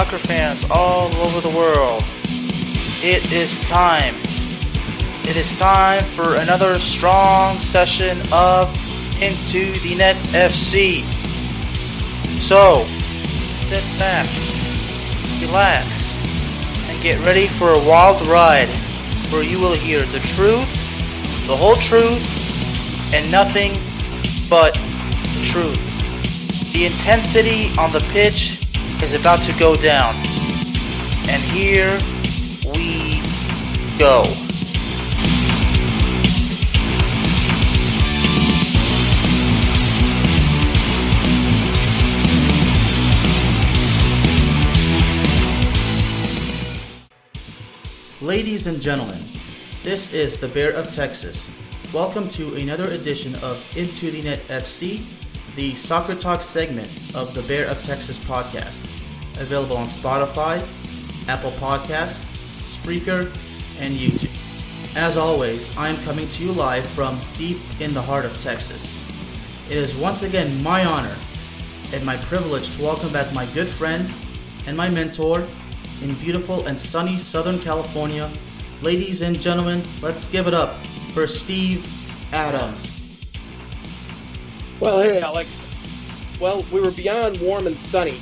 Soccer fans all over the world, it is time. It is time for another strong session of Into the Net FC. So, sit back, relax, and get ready for a wild ride where you will hear the truth, the whole truth, and nothing but truth. The intensity on the pitch is about to go down. And here we go. Ladies and gentlemen, this is the Bear of Texas. Welcome to another edition of Into the Net FC, the Soccer Talk segment of the Bear of Texas podcast. Available on Spotify, Apple Podcasts, Spreaker, and YouTube. As always, I am coming to you live from deep in the heart of Texas. It is once again my honor and my privilege to welcome back my good friend and my mentor in beautiful and sunny Southern California. Ladies and gentlemen, let's give it up for Steve Adams. Well, hey, Alex. Well, we were beyond warm and sunny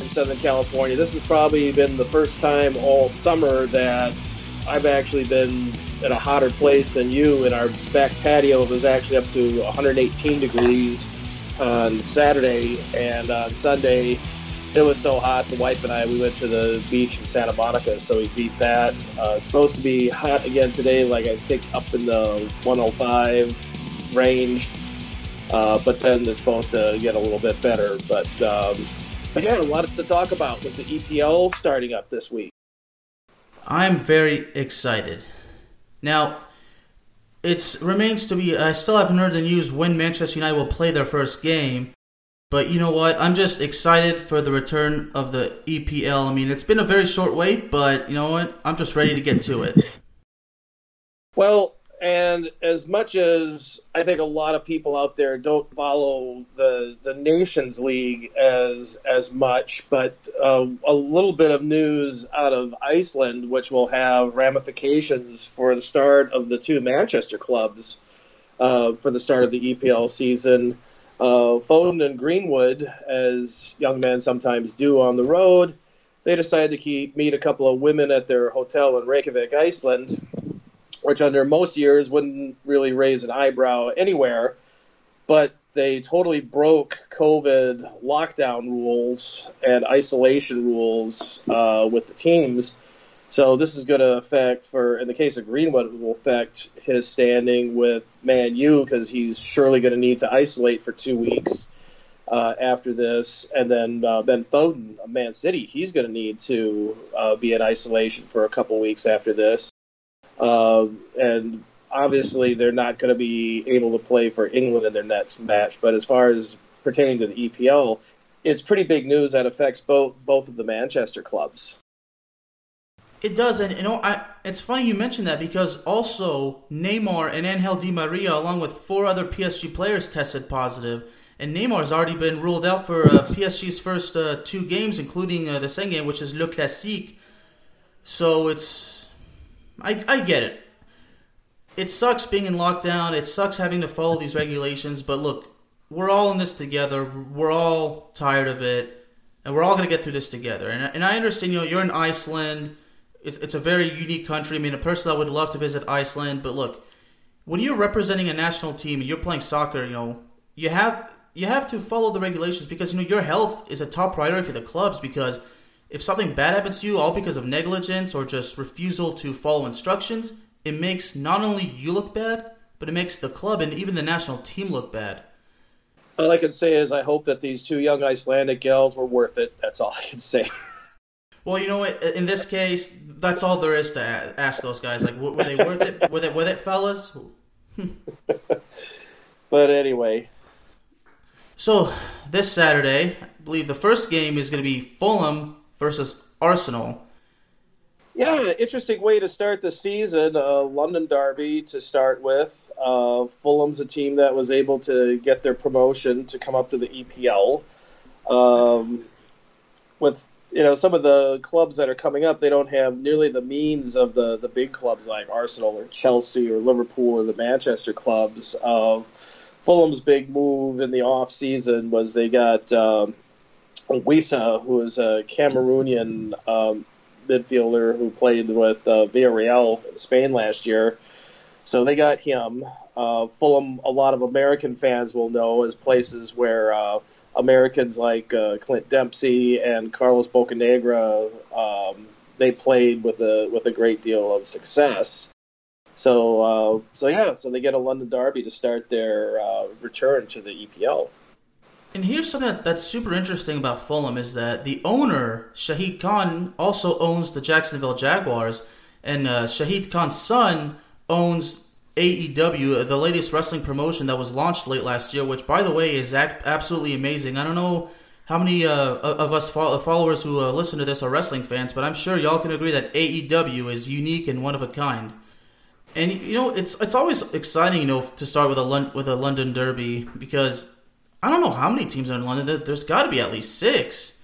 in Southern California. This has probably been the first time all summer that I've actually been at a hotter place than you. In our back patio, it was actually up to 118 degrees on Saturday, and on Sunday, it was so hot. The wife and I we went to the beach in Santa Monica, so we beat that. Uh, it's supposed to be hot again today, like I think up in the 105 range. Uh, but then it's supposed to get a little bit better. But, um, but yeah, a lot to talk about with the EPL starting up this week. I'm very excited. Now, it remains to be. I still haven't heard the news when Manchester United will play their first game. But you know what? I'm just excited for the return of the EPL. I mean, it's been a very short wait, but you know what? I'm just ready to get to it. Well, and as much as I think a lot of people out there don't follow the the Nations League as as much, but uh, a little bit of news out of Iceland, which will have ramifications for the start of the two Manchester clubs uh, for the start of the EPL season. Uh, Foden and Greenwood, as young men sometimes do on the road, they decided to keep, meet a couple of women at their hotel in Reykjavik, Iceland, which under most years wouldn't really raise an eyebrow anywhere. But they totally broke COVID lockdown rules and isolation rules uh, with the teams. So this is going to affect, for in the case of Greenwood, it will affect his standing with Man U because he's surely going to need to isolate for two weeks uh, after this, and then uh, Ben Foden of Man City, he's going to need to uh, be in isolation for a couple weeks after this. Uh, and obviously they're not going to be able to play for England in their next match. But as far as pertaining to the EPL, it's pretty big news that affects both both of the Manchester clubs. It does, and you know, I, it's funny you mentioned that because also Neymar and Angel Di Maria, along with four other PSG players, tested positive, and Neymar has already been ruled out for uh, PSG's first uh, two games, including uh, the second game, which is Le Classique. So it's, I, I get it. It sucks being in lockdown. It sucks having to follow these regulations. But look, we're all in this together. We're all tired of it, and we're all gonna get through this together. And and I understand, you know, you're in Iceland it's a very unique country. I mean, a person that would love to visit Iceland, but look, when you're representing a national team and you're playing soccer, you know, you have you have to follow the regulations because you know your health is a top priority for the clubs because if something bad happens to you all because of negligence or just refusal to follow instructions, it makes not only you look bad, but it makes the club and even the national team look bad. All I can say is I hope that these two young Icelandic gals were worth it. That's all I can say. Well, you know what? In this case, that's all there is to ask those guys. Like, were they worth it? Were they with it, fellas? but anyway. So this Saturday, I believe the first game is going to be Fulham versus Arsenal. Yeah, interesting way to start the season. Uh, London Derby to start with. Uh, Fulham's a team that was able to get their promotion to come up to the EPL. Um, with you know some of the clubs that are coming up, they don't have nearly the means of the the big clubs like Arsenal or Chelsea or Liverpool or the Manchester clubs. Uh, Fulham's big move in the off season was they got um, Wissa, who is a Cameroonian um, midfielder who played with uh, Villarreal in Spain last year. So they got him. Uh, Fulham, a lot of American fans will know as places where uh, Americans like uh, Clint Dempsey and Carlos Bocanegra, um, they played with a with a great deal of success. So uh, so yeah, so they get a London Derby to start their uh, return to the EPL. And here's something that's super interesting about Fulham is that the owner Shahid Khan also owns the Jacksonville Jaguars, and uh, Shahid Khan's son owns AEW, the latest wrestling promotion that was launched late last year, which, by the way, is absolutely amazing. I don't know how many uh, of us followers who uh, listen to this are wrestling fans, but I'm sure y'all can agree that AEW is unique and one of a kind. And you know, it's it's always exciting, you know, to start with a Lon- with a London Derby because I don't know how many teams are in London. There's got to be at least six.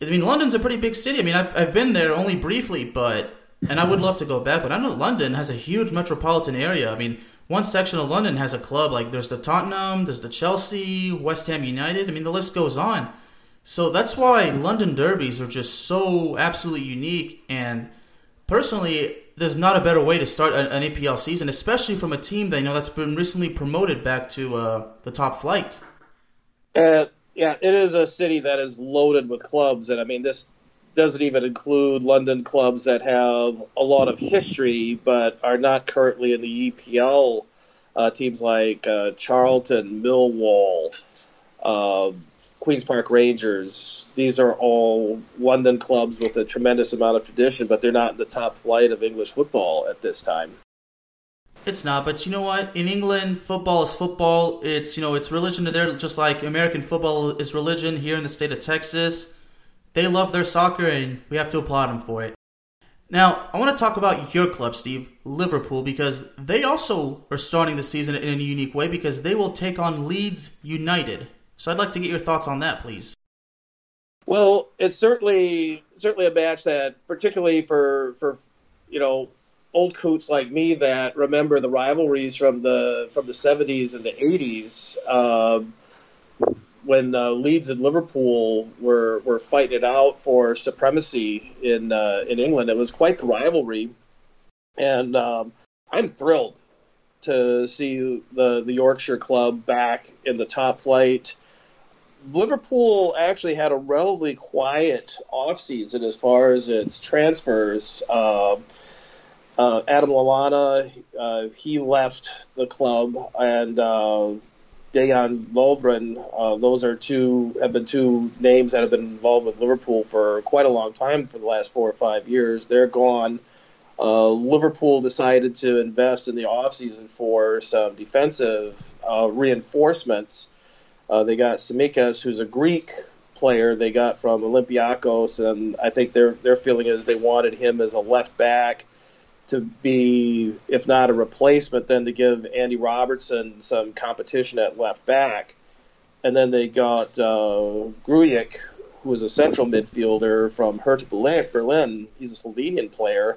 I mean, London's a pretty big city. I mean, I've I've been there only briefly, but and I would love to go back, but I know London has a huge metropolitan area. I mean, one section of London has a club like there's the Tottenham, there's the Chelsea, West Ham United. I mean, the list goes on. So that's why London derbies are just so absolutely unique. And personally, there's not a better way to start an, APL season, especially from a team that you know that's been recently promoted back to uh, the top flight. Uh, yeah, it is a city that is loaded with clubs, and I mean this doesn't even include London clubs that have a lot of history but are not currently in the EPL. Uh, teams like uh, Charlton, Millwall, uh, Queens Park Rangers. These are all London clubs with a tremendous amount of tradition, but they're not in the top flight of English football at this time. It's not, but you know what? In England, football is football. It's you know it's religion there, just like American football is religion here in the state of Texas. They love their soccer, and we have to applaud them for it. Now, I want to talk about your club, Steve, Liverpool, because they also are starting the season in a unique way because they will take on Leeds United. So I'd like to get your thoughts on that, please. Well, it's certainly certainly a match that, particularly for for you know old coots like me that remember the rivalries from the from the seventies and the eighties. Um, when uh, Leeds and Liverpool were were fighting it out for supremacy in uh, in England. It was quite the rivalry, and um, I'm thrilled to see the the Yorkshire club back in the top flight. Liverpool actually had a relatively quiet offseason as far as its transfers. Uh, uh, Adam Lallana, uh, he left the club, and uh, Dejan Lovren. Uh, those are two have been two names that have been involved with Liverpool for quite a long time for the last four or five years. They're gone. uh, Liverpool decided to invest in the offseason for some defensive uh, reinforcements. They got Tsimikas, who's a Greek player they got from Olympiacos, and I think their their feeling is they wanted him as a left back to be, if not a replacement, then to give Andy Robertson some competition at left back. And then they got uh, Grujic, who was a central midfielder from Hertha Berlin. He's a Slovenian player.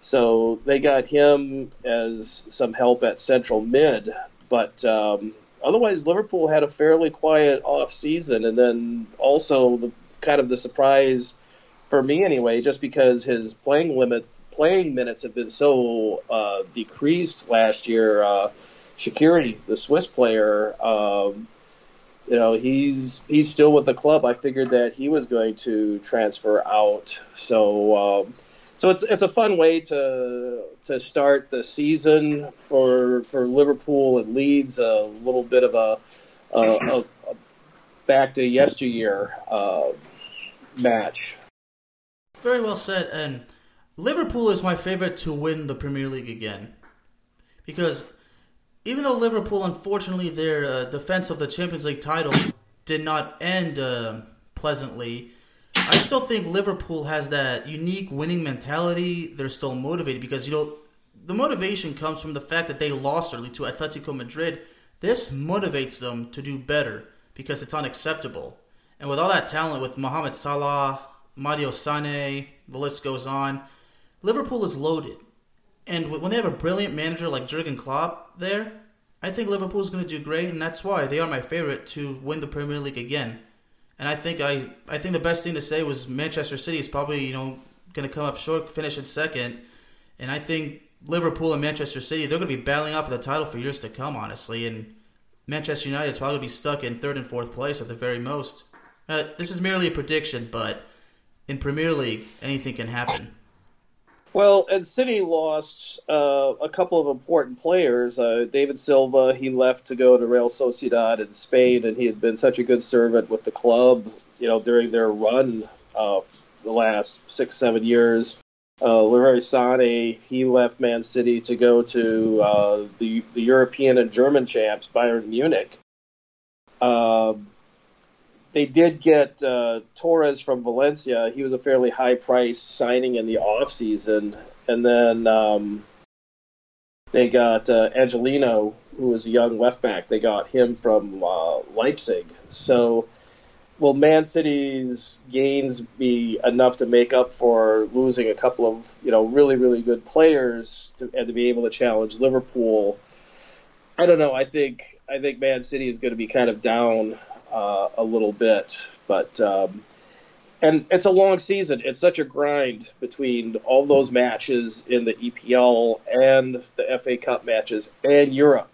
So they got him as some help at central mid. But um, otherwise, Liverpool had a fairly quiet off season. And then also the kind of the surprise for me anyway, just because his playing limit playing minutes have been so uh, decreased last year. Uh, Shaqiri, the Swiss player, um, you know, he's he's still with the club. I figured that he was going to transfer out. So, um, so it's it's a fun way to to start the season for for Liverpool and Leeds. A little bit of a, a, a, a back to yesteryear uh, match. Very well said, and Liverpool is my favorite to win the Premier League again. Because even though Liverpool, unfortunately, their uh, defense of the Champions League title did not end uh, pleasantly, I still think Liverpool has that unique winning mentality. They're still motivated because, you know, the motivation comes from the fact that they lost early to Atletico Madrid. This motivates them to do better because it's unacceptable. And with all that talent, with Mohamed Salah, Mario Sane, the list goes on Liverpool is loaded, and when they have a brilliant manager like Jurgen Klopp there, I think Liverpool is going to do great, and that's why they are my favorite to win the Premier League again. And I think I, I think the best thing to say was Manchester City is probably you know going to come up short, finish in second, and I think Liverpool and Manchester City they're going to be battling out for the title for years to come, honestly. And Manchester United is probably going to be stuck in third and fourth place at the very most. Uh, this is merely a prediction, but in Premier League anything can happen. Well, and City lost uh, a couple of important players. Uh, David Silva, he left to go to Real Sociedad in Spain, and he had been such a good servant with the club, you know, during their run uh, the last six, seven years. Uh, Leroy Sané, he left Man City to go to uh, the, the European and German champs, Bayern Munich. Uh, they did get uh, Torres from Valencia. He was a fairly high price signing in the off season, and then um, they got uh, Angelino, who was a young left back. They got him from uh, Leipzig. So, will Man City's gains be enough to make up for losing a couple of you know really really good players to, and to be able to challenge Liverpool? I don't know. I think I think Man City is going to be kind of down uh, a little bit. But um, and it's a long season. It's such a grind between all those matches in the EPL and the FA Cup matches and Europe.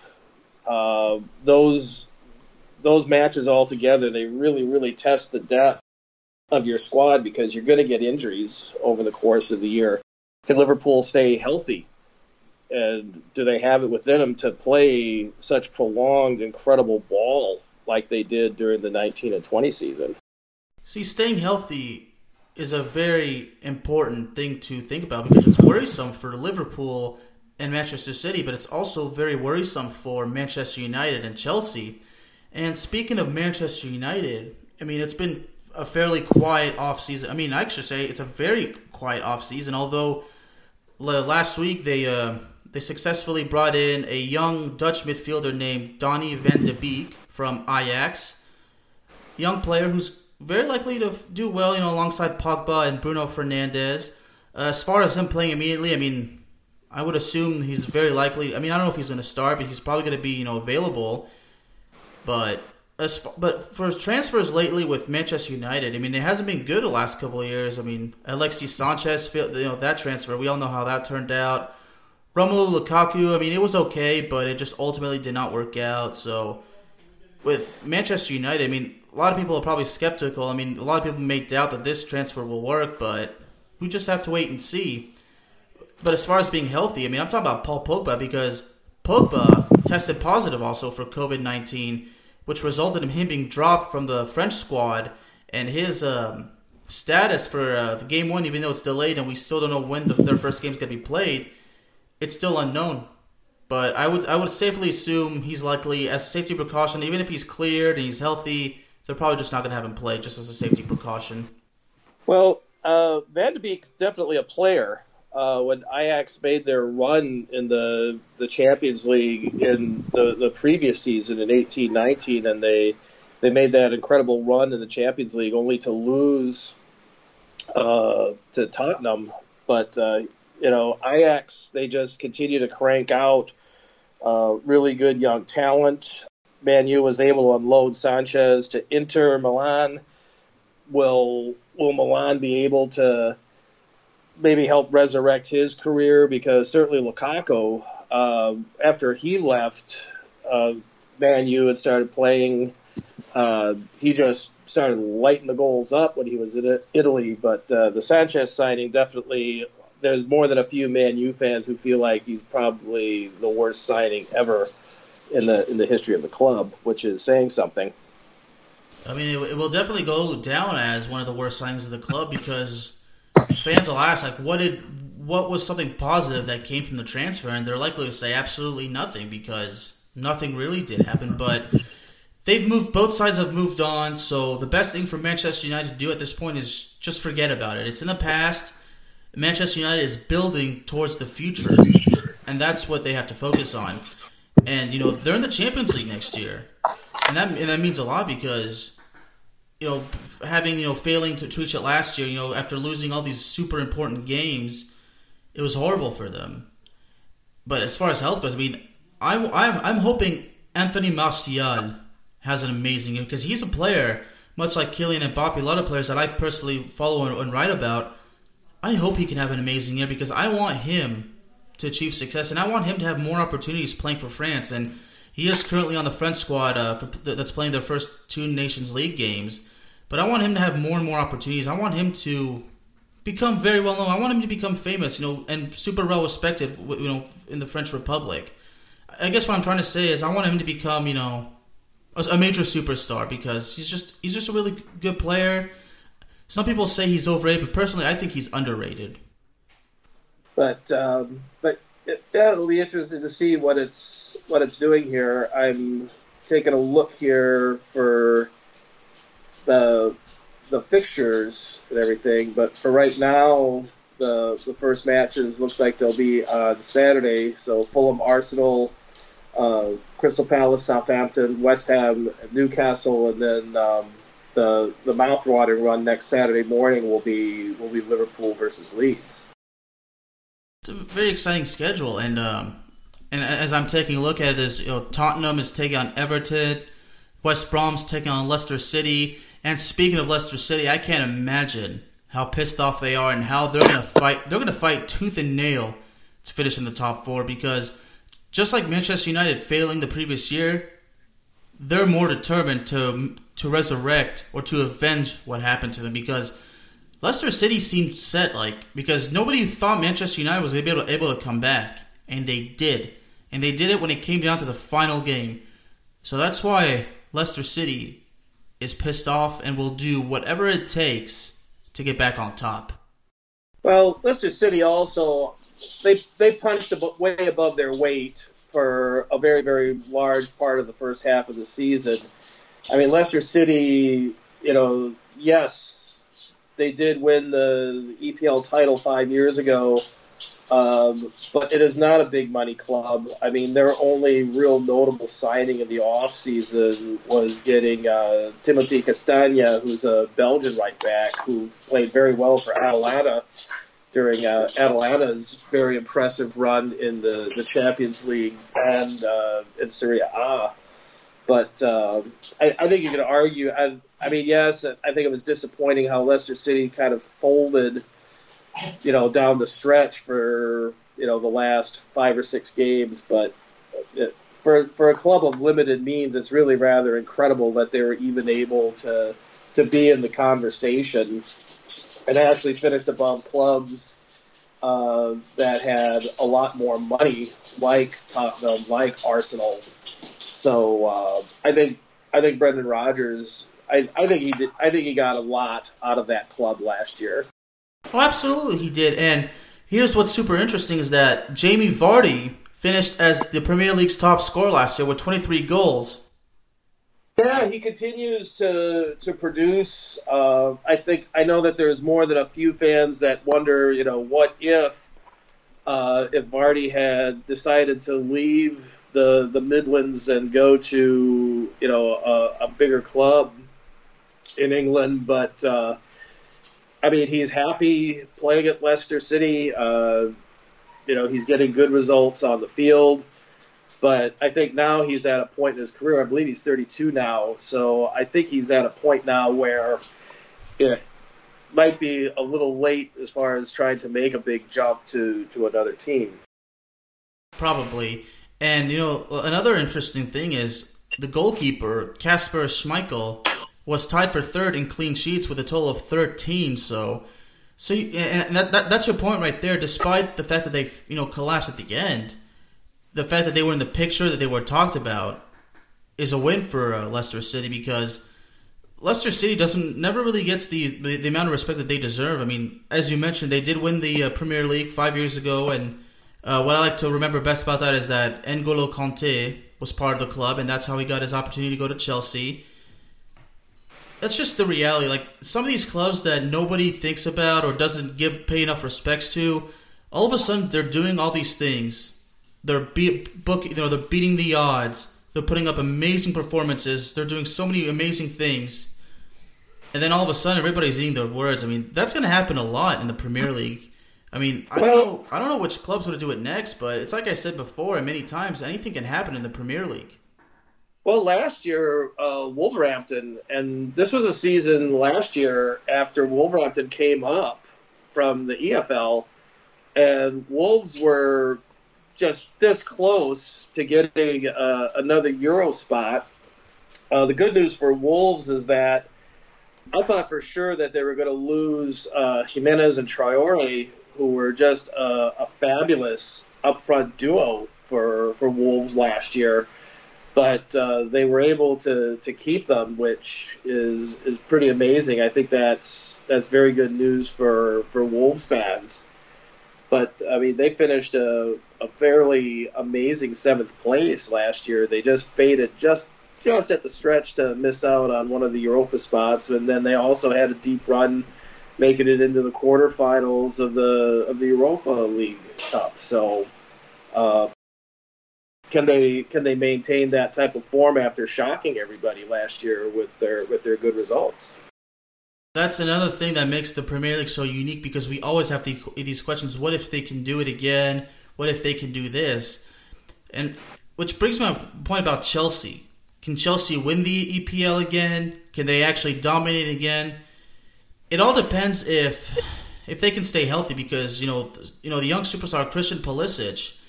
Uh, those those matches all together, they really really test the depth of your squad because you're going to get injuries over the course of the year. Can Liverpool stay healthy? And do they have it within them to play such prolonged, incredible ball like they did during the 19 and 20 season. See, staying healthy is a very important thing to think about because it's worrisome for Liverpool and Manchester City, but it's also very worrisome for Manchester United and Chelsea. And speaking of Manchester United, I mean, it's been a fairly quiet offseason. I mean, I should say it's a very quiet offseason. Although last week they uh, they successfully brought in a young Dutch midfielder named Donny van de Beek, from Ajax. Young player who's very likely to do well, you know, alongside Pogba and Bruno Fernandes. Uh, as far as him playing immediately, I mean, I would assume he's very likely. I mean, I don't know if he's going to start, but he's probably going to be, you know, available. But as but for his transfers lately with Manchester United, I mean, it hasn't been good the last couple of years. I mean, Alexis Sanchez, you know, that transfer, we all know how that turned out. Romelu Lukaku, I mean, it was okay, but it just ultimately did not work out. So with Manchester United, I mean, a lot of people are probably skeptical. I mean, a lot of people may doubt that this transfer will work, but we just have to wait and see. But as far as being healthy, I mean, I'm talking about Paul Pogba because Pogba tested positive also for COVID 19, which resulted in him being dropped from the French squad, and his um, status for uh, the game one, even though it's delayed and we still don't know when the, their first game is gonna be played, it's still unknown. But I would I would safely assume he's likely as a safety precaution, even if he's cleared and he's healthy, they're probably just not gonna have him play just as a safety precaution. Well, uh, Van de Beek's definitely a player. Uh, when Ajax made their run in the the Champions League in the, the previous season in eighteen nineteen, and they they made that incredible run in the Champions League, only to lose uh, to Tottenham. But uh, you know, Ajax they just continue to crank out uh, really good young talent. Man U was able to unload Sanchez to Inter Milan. Will will Milan be able to maybe help resurrect his career? Because certainly Lukaku, uh, after he left uh, Man U and started playing, uh, he just started lighting the goals up when he was in Italy. But uh, the Sanchez signing definitely there's more than a few Man U fans who feel like he's probably the worst signing ever in the in the history of the club, which is saying something. I mean, it, it will definitely go down as one of the worst signings of the club because fans will ask, like, what did what was something positive that came from the transfer, and they're likely to say absolutely nothing because nothing really did happen. But they've moved, both sides have moved on. So the best thing for Manchester United to do at this point is just forget about it. It's in the past. Manchester United is building towards the future, and that's what they have to focus on. And you know they're in the Champions League next year, and that and that means a lot because you know having you know failing to, reach it last year, you know after losing all these super important games, it was horrible for them. But as far as health goes, I mean, I'm I'm, I'm hoping Anthony Martial has an amazing because he's a player much like Kylian Mbappe, a lot of players that I personally follow and, and write about I hope he can have an amazing year because I want him to achieve success and I want him to have more opportunities playing for France. And he is currently on the French squad uh, for, that's playing their first two Nations League games. But I want him to have more and more opportunities. I want him to become very well known. I want him to become famous, you know, and super well respected, you know, in the French Republic. I guess what I'm trying to say is I want him to become, you know, a major superstar because he's just he's just a really good player. Some people say he's overrated, but personally, I think he's underrated. But um, but it, yeah, it'll be interesting to see what it's what it's doing here. I'm taking a look here for the the fixtures and everything, but for right now, the the first matches looks like they'll be on Saturday. So Fulham, Arsenal, uh, Crystal Palace, Southampton, West Ham, Newcastle, and then um, the the mouthwatering run next Saturday morning will be will be Liverpool versus Leeds. It's a very exciting schedule, and um, and as I'm taking a look at it, there's you know, Tottenham is taking on Everton, West Brom's taking on Leicester City, and speaking of Leicester City, I can't imagine how pissed off they are and how they're gonna fight. They're gonna fight tooth and nail to finish in the top four because just like Manchester United failing the previous year, they're more determined to to resurrect or to avenge what happened to them because Leicester City seemed set like because nobody thought Manchester United was going to be able to, able to come back and they did. And they did it when it came down to the final game. So that's why Leicester City is pissed off and will do whatever it takes to get back on top. Well, Leicester City also they they punched way above their weight for a very very large part of the first half of the season I mean, Leicester City, you know, yes, they did win the EPL title five years ago, um, but it is not a big money club. I mean, their only real notable signing in the off season was getting uh, Timothy Castagne, who's a Belgian right back who played very well for Atalanta during uh, Atalanta's very impressive run in the, the Champions League and uh, in Serie A. But uh, I, I, think you can argue. I, I, mean, yes, I think it was disappointing how Leicester City kind of folded, you know, down the stretch for you know the last five or six games. But it, for for a club of limited means, it's really rather incredible that they were even able to to be in the conversation and actually finished above clubs uh, that had a lot more money, like Tottenham, like Arsenal, so uh, I think I think Brendan Rodgers. I, I think he did. I think he got a lot out of that club last year. Oh, absolutely, he did. And here's what's super interesting is that Jamie Vardy finished as the Premier League's top scorer last year with 23 goals. Yeah, he continues to to produce. Uh, I think I know that there's more than a few fans that wonder, you know, what if uh, if Vardy had decided to leave the the Midlands and go to you know a, a bigger club in England, but uh, I mean he's happy playing at Leicester City. Uh, you know he's getting good results on the field, but I think now he's at a point in his career. I believe he's 32 now, so I think he's at a point now where it might be a little late as far as trying to make a big jump to to another team. Probably. And you know, another interesting thing is the goalkeeper Kasper Schmeichel was tied for third in clean sheets with a total of 13. So, so and that, that, that's your point right there. Despite the fact that they you know collapsed at the end, the fact that they were in the picture that they were talked about is a win for uh, Leicester City because Leicester City doesn't never really gets the, the, the amount of respect that they deserve. I mean, as you mentioned, they did win the uh, Premier League five years ago, and uh, what I like to remember best about that is that N'Golo Kante was part of the club, and that's how he got his opportunity to go to Chelsea. That's just the reality. Like some of these clubs that nobody thinks about or doesn't give pay enough respects to, all of a sudden they're doing all these things. They're be- book, you know, they're beating the odds. They're putting up amazing performances. They're doing so many amazing things, and then all of a sudden everybody's eating their words. I mean, that's going to happen a lot in the Premier League. I mean, I don't know. I don't know which club's to do it next, but it's like I said before, and many times, anything can happen in the Premier League. Well, last year, uh, Wolverhampton, and this was a season last year after Wolverhampton came up from the EFL, and Wolves were just this close to getting uh, another Euro spot. Uh, the good news for Wolves is that I thought for sure that they were going to lose uh, Jimenez and Traore, who were just a, a fabulous upfront duo for for Wolves last year. But uh, they were able to, to keep them, which is is pretty amazing. I think that's that's very good news for, for Wolves fans. But I mean, they finished a, a fairly amazing seventh place last year. They just faded just just at the stretch to miss out on one of the Europa spots, and then they also had a deep run making it into the quarterfinals of the of the Europa League Cup. So, uh, can they can they maintain that type of form after shocking everybody last year with their with their good results? That's another thing that makes the Premier League so unique because we always have the, these questions: What if they can do it again? What if they can do this? And which brings my point about Chelsea. Can Chelsea win the EPL again? Can they actually dominate again? It all depends if if they can stay healthy because you know you know the young superstar Christian Pulisic.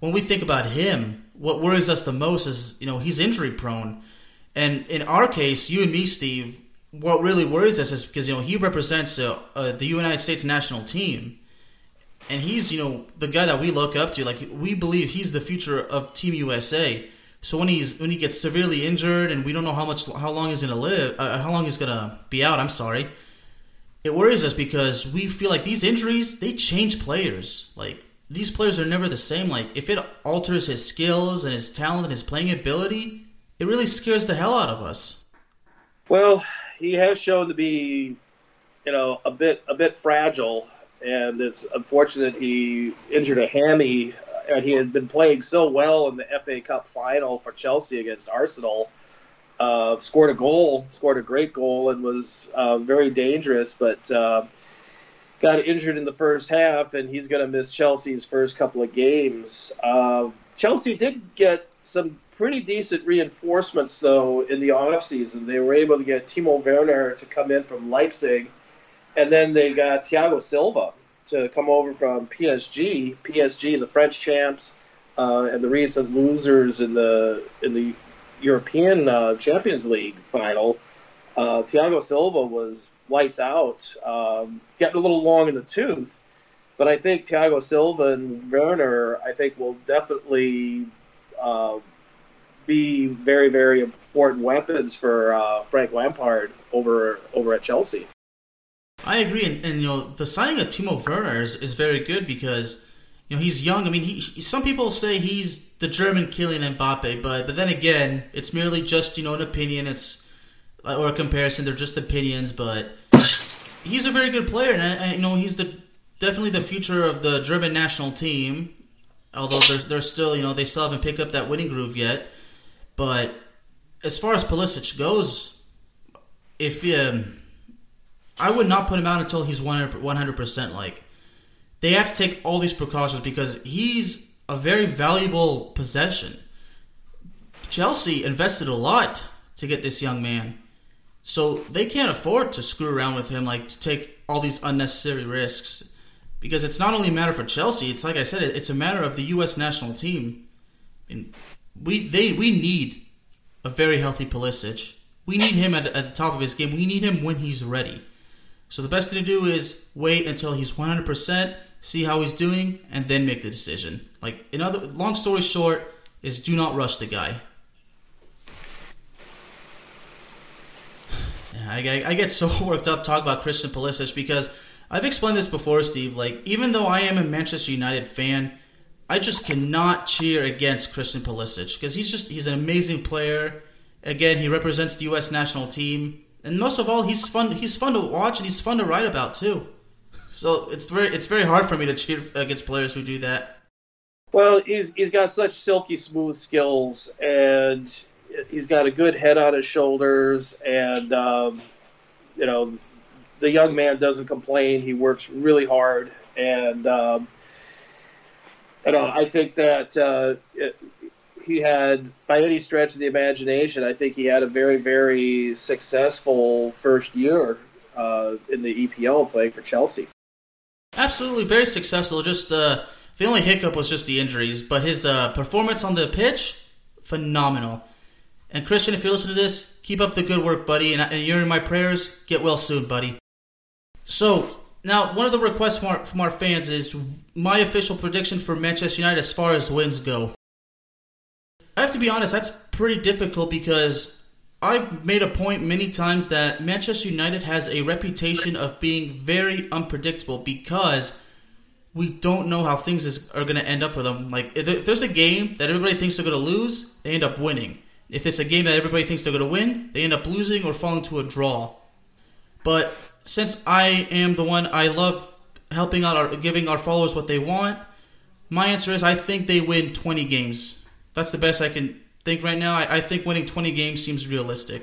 When we think about him, what worries us the most is you know he's injury prone, and in our case, you and me, Steve, what really worries us is because you know he represents uh, the United States national team, and he's you know the guy that we look up to. Like we believe he's the future of Team USA. So when he's when he gets severely injured and we don't know how much how long he's gonna live, uh, how long he's gonna be out. I'm sorry it worries us because we feel like these injuries they change players. Like these players are never the same. Like if it alters his skills and his talent and his playing ability, it really scares the hell out of us. Well, he has shown to be, you know, a bit a bit fragile, and it's unfortunate he injured a hammy. And he had been playing so well in the FA Cup final for Chelsea against Arsenal uh, scored a goal, scored a great goal, and was uh, very dangerous, but uh, got injured in the first half, and he's going to miss Chelsea's first couple of games. Uh, Chelsea did get some pretty decent reinforcements, though, in the offseason. They were able to get Timo Werner to come in from Leipzig, and then they got Thiago Silva to come over from PSG. PSG, the French champs, uh, and the recent losers in the in the European uh, Champions League final, uh, Thiago Silva was lights out, um, getting a little long in the tooth. But I think Thiago Silva and Werner, I think, will definitely uh, be very, very important weapons for uh, Frank Lampard over over at Chelsea. I agree, and, and, you know the signing of Timo Werner is, is very good because you know he's young. I mean, he, some people say he's the German Kylian Mbappe, but but then again, it's merely just you know an opinion. It's or a comparison. They're just opinions, but he's a very good player, and, and you know he's the definitely the future of the German national team. Although they're, they're still you know they still haven't picked up that winning groove yet, but as far as Pulisic goes, if um, I would not put him out until he's 100 percent. Like they have to take all these precautions because he's a very valuable possession. Chelsea invested a lot to get this young man, so they can't afford to screw around with him, like to take all these unnecessary risks. Because it's not only a matter for Chelsea; it's like I said, it's a matter of the U.S. national team. And we they we need a very healthy Pulisic. We need him at, at the top of his game. We need him when he's ready. So the best thing to do is wait until he's 100%, see how he's doing, and then make the decision. Like, in other, long story short, is do not rush the guy. I, I get so worked up talking about Christian Pulisic because I've explained this before, Steve. Like, even though I am a Manchester United fan, I just cannot cheer against Christian Pulisic because he's just he's an amazing player. Again, he represents the U.S. national team and most of all, he's fun. He's fun to watch, and he's fun to write about too. So it's very it's very hard for me to cheer against players who do that. Well, he's he's got such silky smooth skills, and he's got a good head on his shoulders, and um, you know, the young man doesn't complain. He works really hard, and um, you know, I think that uh, he had, by any stretch of the imagination, I think he had a very, very successful first year uh, in the EPL playing for Chelsea. Absolutely, very successful. Just uh, the only hiccup was just the injuries, but his uh, performance on the pitch, phenomenal. And Christian, if you're listening to this, keep up the good work, buddy. And, and you're in my prayers. Get well soon, buddy. So now, one of the requests from our, from our fans is my official prediction for Manchester United as far as wins go. I have to be honest, that's pretty difficult because I've made a point many times that Manchester United has a reputation of being very unpredictable because we don't know how things is, are going to end up for them. Like, if there's a game that everybody thinks they're going to lose, they end up winning. If it's a game that everybody thinks they're going to win, they end up losing or falling to a draw. But since I am the one I love helping out, our, giving our followers what they want, my answer is I think they win 20 games. That's the best I can think right now. I, I think winning 20 games seems realistic.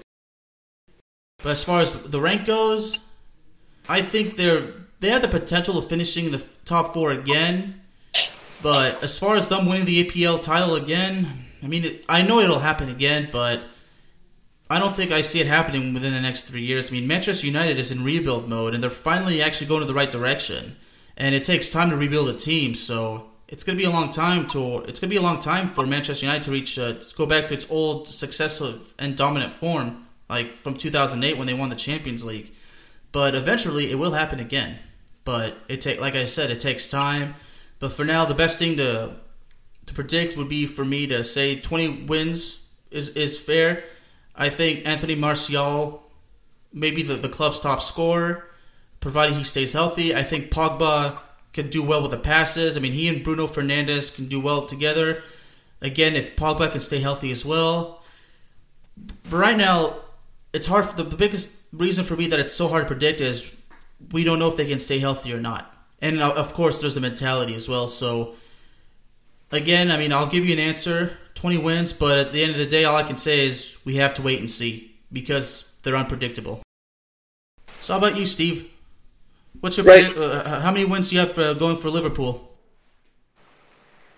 But as far as the rank goes, I think they're they have the potential of finishing the top four again. But as far as them winning the APL title again, I mean, it, I know it'll happen again, but I don't think I see it happening within the next three years. I mean, Manchester United is in rebuild mode, and they're finally actually going in the right direction. And it takes time to rebuild a team, so it's going to be a long time to it's going to be a long time for Manchester United to reach uh, to go back to its old successive and dominant form like from 2008 when they won the Champions League. But eventually it will happen again. But it take like I said it takes time. But for now the best thing to to predict would be for me to say 20 wins is is fair. I think Anthony Martial maybe the, the club's top scorer provided he stays healthy. I think Pogba can do well with the passes. I mean, he and Bruno Fernandes can do well together. Again, if Paul Pogba can stay healthy as well. But right now, it's hard. For, the biggest reason for me that it's so hard to predict is we don't know if they can stay healthy or not. And uh, of course, there's the mentality as well. So, again, I mean, I'll give you an answer 20 wins, but at the end of the day, all I can say is we have to wait and see because they're unpredictable. So, how about you, Steve? What's your right. uh, how many wins do you have for, going for Liverpool?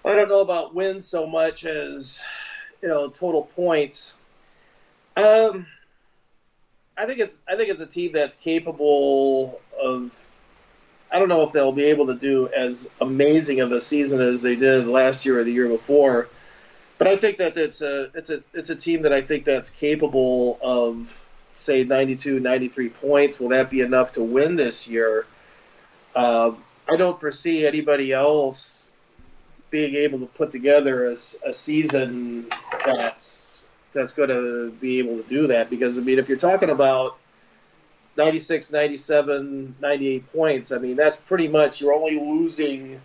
I don't know about wins so much as you know total points. Um, I think it's I think it's a team that's capable of. I don't know if they'll be able to do as amazing of a season as they did last year or the year before, but I think that it's a it's a it's a team that I think that's capable of say 92, 93 points. Will that be enough to win this year? Uh, I don't foresee anybody else being able to put together a, a season that's that's going to be able to do that because I mean, if you're talking about 96, 97, 98 points, I mean, that's pretty much you're only losing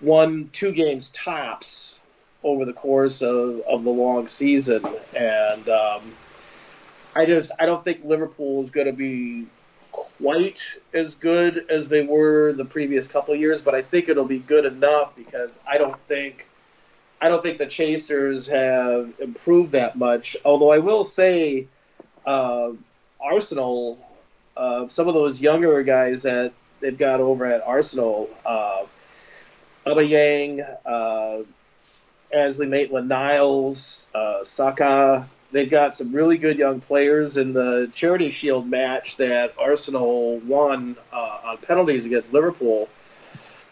one, two games tops over the course of, of the long season, and um, I just I don't think Liverpool is going to be quite as good as they were the previous couple years, but I think it'll be good enough because I don't think I don't think the Chasers have improved that much. Although I will say, uh, Arsenal, uh, some of those younger guys that they've got over at Arsenal, uh, Aubameyang, uh, Ainsley Maitland-Niles, uh, Saka, they've got some really good young players in the Charity Shield match that Arsenal won uh, on penalties against Liverpool.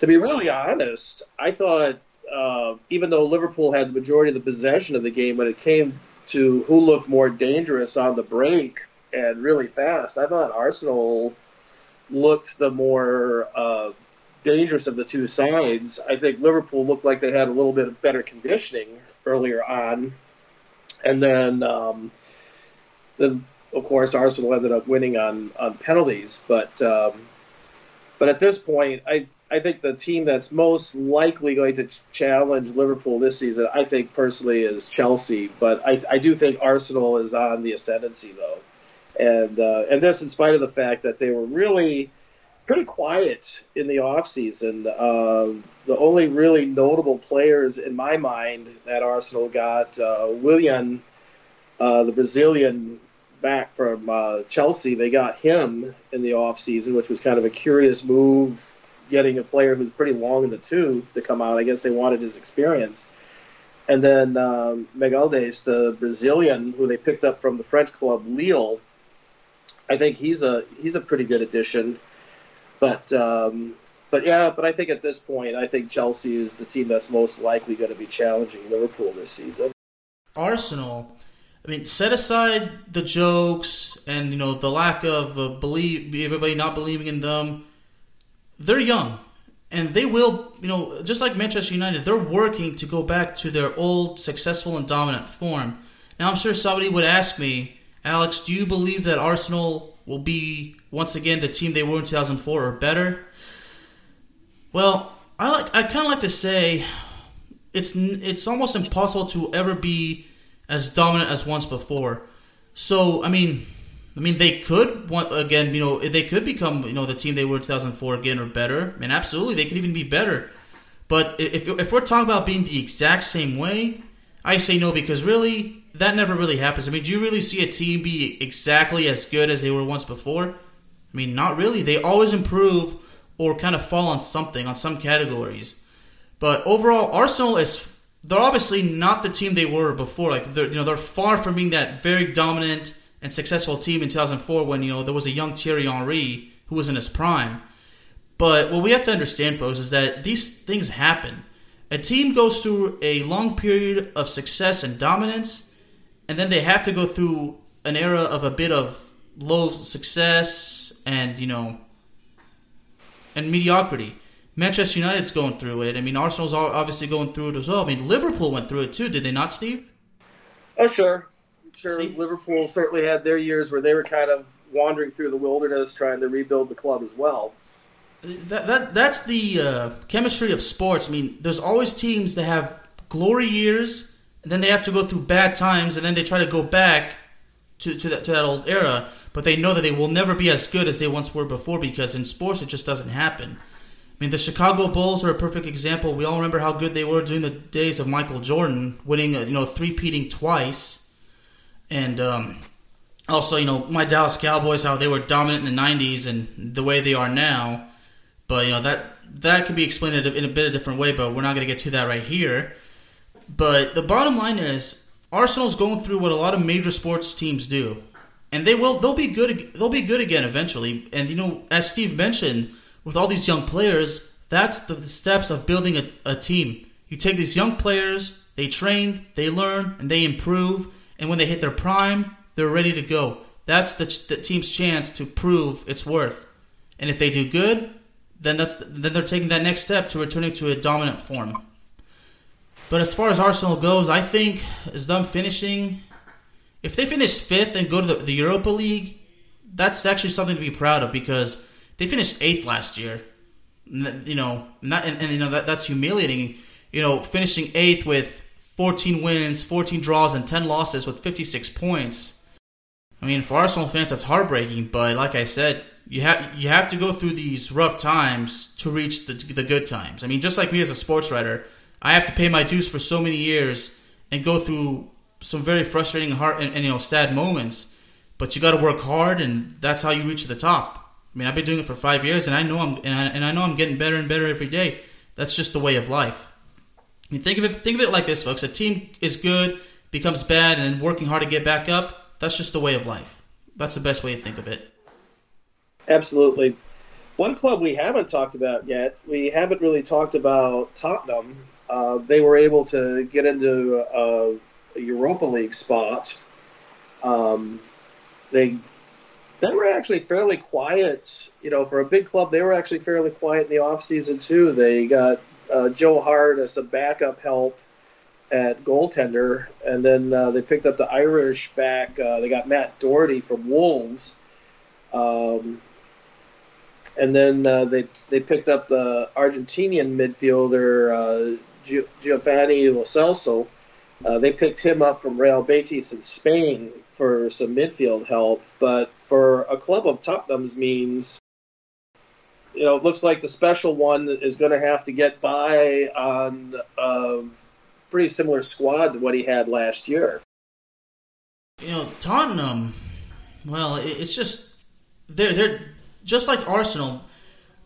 To be really honest, I thought uh, even though Liverpool had the majority of the possession of the game, when it came to who looked more dangerous on the break and really fast, I thought Arsenal looked the more uh, dangerous of the two sides. I think Liverpool looked like they had a little bit of better conditioning earlier on, and then, um, then of course Arsenal ended up winning on on penalties. But um, but at this point, I I think the team that's most likely going to challenge Liverpool this season, I think personally, is Chelsea. But I, I do think Arsenal is on the ascendancy, though, and uh, and this in spite of the fact that they were really pretty quiet in the off season. Uh, the only really notable players in my mind that Arsenal got uh, Willian, uh, the Brazilian back from uh, Chelsea. They got him in the off season, which was kind of a curious move getting a player who's pretty long in the tooth to come out. I guess they wanted his experience. And then um, Magalhães, the Brazilian who they picked up from the French club Lille, I think he's a he's a pretty good addition. But um, but yeah, but I think at this point, I think Chelsea is the team that's most likely going to be challenging Liverpool this season. Arsenal. I mean, set aside the jokes and you know the lack of uh, believe everybody not believing in them they're young and they will, you know, just like Manchester United, they're working to go back to their old successful and dominant form. Now, I'm sure somebody would ask me, Alex, do you believe that Arsenal will be once again the team they were in 2004 or better? Well, I like I kind of like to say it's it's almost impossible to ever be as dominant as once before. So, I mean, I mean, they could want again. You know, they could become you know the team they were in 2004 again or better. I mean, absolutely, they could even be better. But if if we're talking about being the exact same way, I say no because really that never really happens. I mean, do you really see a team be exactly as good as they were once before? I mean, not really. They always improve or kind of fall on something on some categories. But overall, Arsenal is they're obviously not the team they were before. Like they're you know they're far from being that very dominant and successful team in 2004 when you know there was a young Thierry Henry who was in his prime. But what we have to understand, folks, is that these things happen. A team goes through a long period of success and dominance, and then they have to go through an era of a bit of low success and you know and mediocrity. Manchester United's going through it. I mean, Arsenal's obviously going through it as well. I mean, Liverpool went through it too, did they not, Steve? Oh, sure sure See? Liverpool certainly had their years where they were kind of wandering through the wilderness trying to rebuild the club as well. That, that that's the uh, chemistry of sports. I mean, there's always teams that have glory years, and then they have to go through bad times, and then they try to go back to to that, to that old era. But they know that they will never be as good as they once were before because in sports it just doesn't happen. I mean, the Chicago Bulls are a perfect example. We all remember how good they were during the days of Michael Jordan, winning, you know, three-peating twice and um, also, you know, my Dallas Cowboys, how they were dominant in the '90s and the way they are now. But you know that that could be explained in a bit of a different way. But we're not going to get to that right here. But the bottom line is, Arsenal's going through what a lot of major sports teams do, and they will they'll be good they'll be good again eventually. And you know, as Steve mentioned, with all these young players, that's the, steps of building a, a team. You take these young players, they train, they learn, and they improve and when they hit their prime, they're ready to go. That's the, the team's chance to prove its worth. And if they do good, then that's then they're taking that next step to returning to a dominant form. But as far as Arsenal goes, I think as them finishing if they finish fifth and go to the, the Europa League, that's actually something to be proud of because they finished eighth last year. You know, not and, and you know that that's humiliating. You know, finishing eighth with 14 wins, 14 draws, and 10 losses with 56 points. I mean, for Arsenal fans, that's heartbreaking. But like I said, you have you have to go through these rough times to reach the the good times. I mean, just like me as a sports writer, I have to pay my dues for so many years and go through some very frustrating, hard, and, and you know, sad moments. But you got to work hard, and that's how you reach the top. I mean, I've been doing it for five years, and I know I'm and I, and I know I'm getting better and better every day. That's just the way of life. I mean, think of it think of it like this, folks. A team is good, becomes bad, and working hard to get back up. That's just the way of life. That's the best way to think of it. Absolutely. One club we haven't talked about yet. We haven't really talked about Tottenham. Uh, they were able to get into a Europa League spot. Um, they they were actually fairly quiet. You know, for a big club, they were actually fairly quiet in the off season too. They got uh, Joe Hart as a backup help at goaltender, and then uh, they picked up the Irish back. Uh, they got Matt Doherty from Wolves, um, and then uh, they they picked up the Argentinian midfielder uh, Giovanni Lo Celso. Uh, they picked him up from Real Betis in Spain for some midfield help, but for a club of Tottenham's means, you know, it looks like the special one is going to have to get by on a pretty similar squad to what he had last year. You know, Tottenham. Well, it's just they're they're just like Arsenal.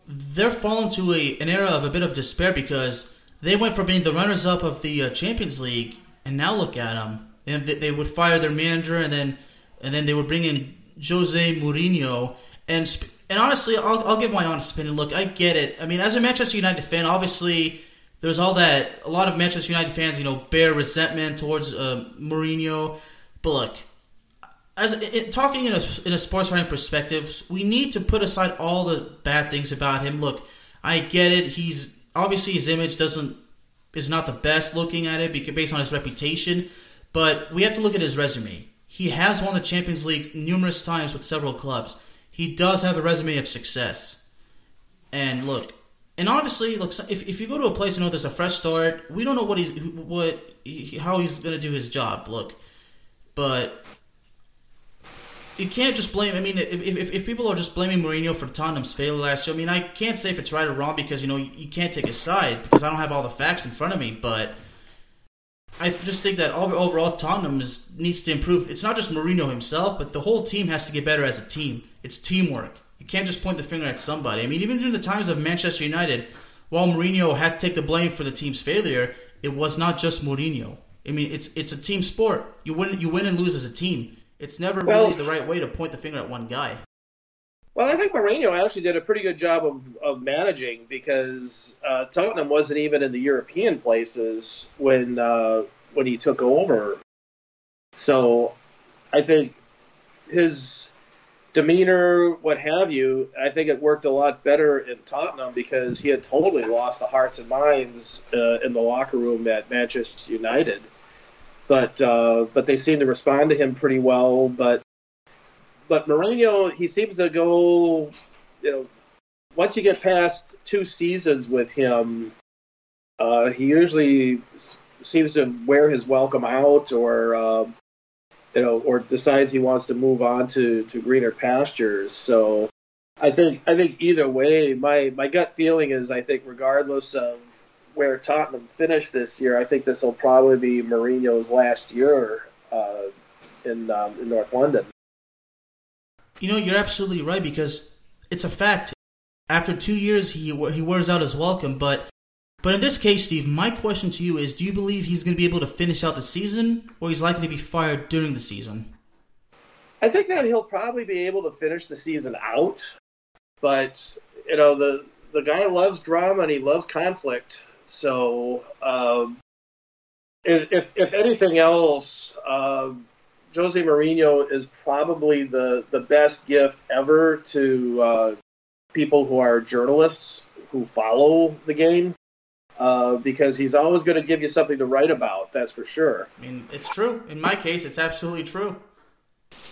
They're fallen to a an era of a bit of despair because they went from being the runners up of the uh, Champions League, and now look at them. And they, would fire their manager, and then and then they would bring in Jose Mourinho. And and honestly, I'll, I'll give my honest opinion. Look, I get it. I mean, as a Manchester United fan, obviously there's all that. A lot of Manchester United fans, you know, bear resentment towards uh, Mourinho. But look, as talking in a, in a sports writing perspective, we need to put aside all the bad things about him. Look, I get it. He's obviously his image doesn't is not the best looking at it because based on his reputation, but we have to look at his resume. He has won the Champions League numerous times with several clubs. He does have a resume of success. And look, and obviously, look, if, if you go to a place and know there's a fresh start, we don't know what he's what how he's gonna do his job. Look, but you can't just blame. I mean, if, if, if, people are just blaming Mourinho for Tottenham's failure last year, I mean, I can't say if it's right or wrong because you know you, can't take a side because I don't have all the facts in front of me. But I just think that overall Tottenham is, needs to improve. It's not just Mourinho himself, but the whole team has to get better as a team. It's teamwork. You can't just point the finger at somebody. I mean, even during the times of Manchester United, while Mourinho had to take the blame for the team's failure, it was not just Mourinho. I mean, it's it's a team sport. You win you win and lose as a team. It's never well, really the right way to point the finger at one guy. Well, I think Mourinho actually did a pretty good job of, of managing because uh, Tottenham wasn't even in the European places when uh, when he took over. So, I think his demeanor, what have you, I think it worked a lot better in Tottenham because he had totally lost the hearts and minds uh, in the locker room at Manchester United but uh, but they seem to respond to him pretty well. But but Mourinho, he seems to go, you know, once you get past two seasons with him, uh, he usually seems to wear his welcome out, or uh, you know, or decides he wants to move on to, to greener pastures. So I think I think either way, my my gut feeling is I think regardless of where Tottenham finished this year, I think this will probably be Mourinho's last year uh, in um, in North London. You know, you're absolutely right because it's a fact. After two years, he he wears out his welcome. But but in this case, Steve, my question to you is: Do you believe he's going to be able to finish out the season, or he's likely to be fired during the season? I think that he'll probably be able to finish the season out. But you know, the the guy loves drama and he loves conflict. So, um, if, if anything else, uh, Jose Mourinho is probably the, the best gift ever to uh, people who are journalists who follow the game. Uh, because he's always going to give you something to write about. That's for sure. I mean, it's true. In my case, it's absolutely true.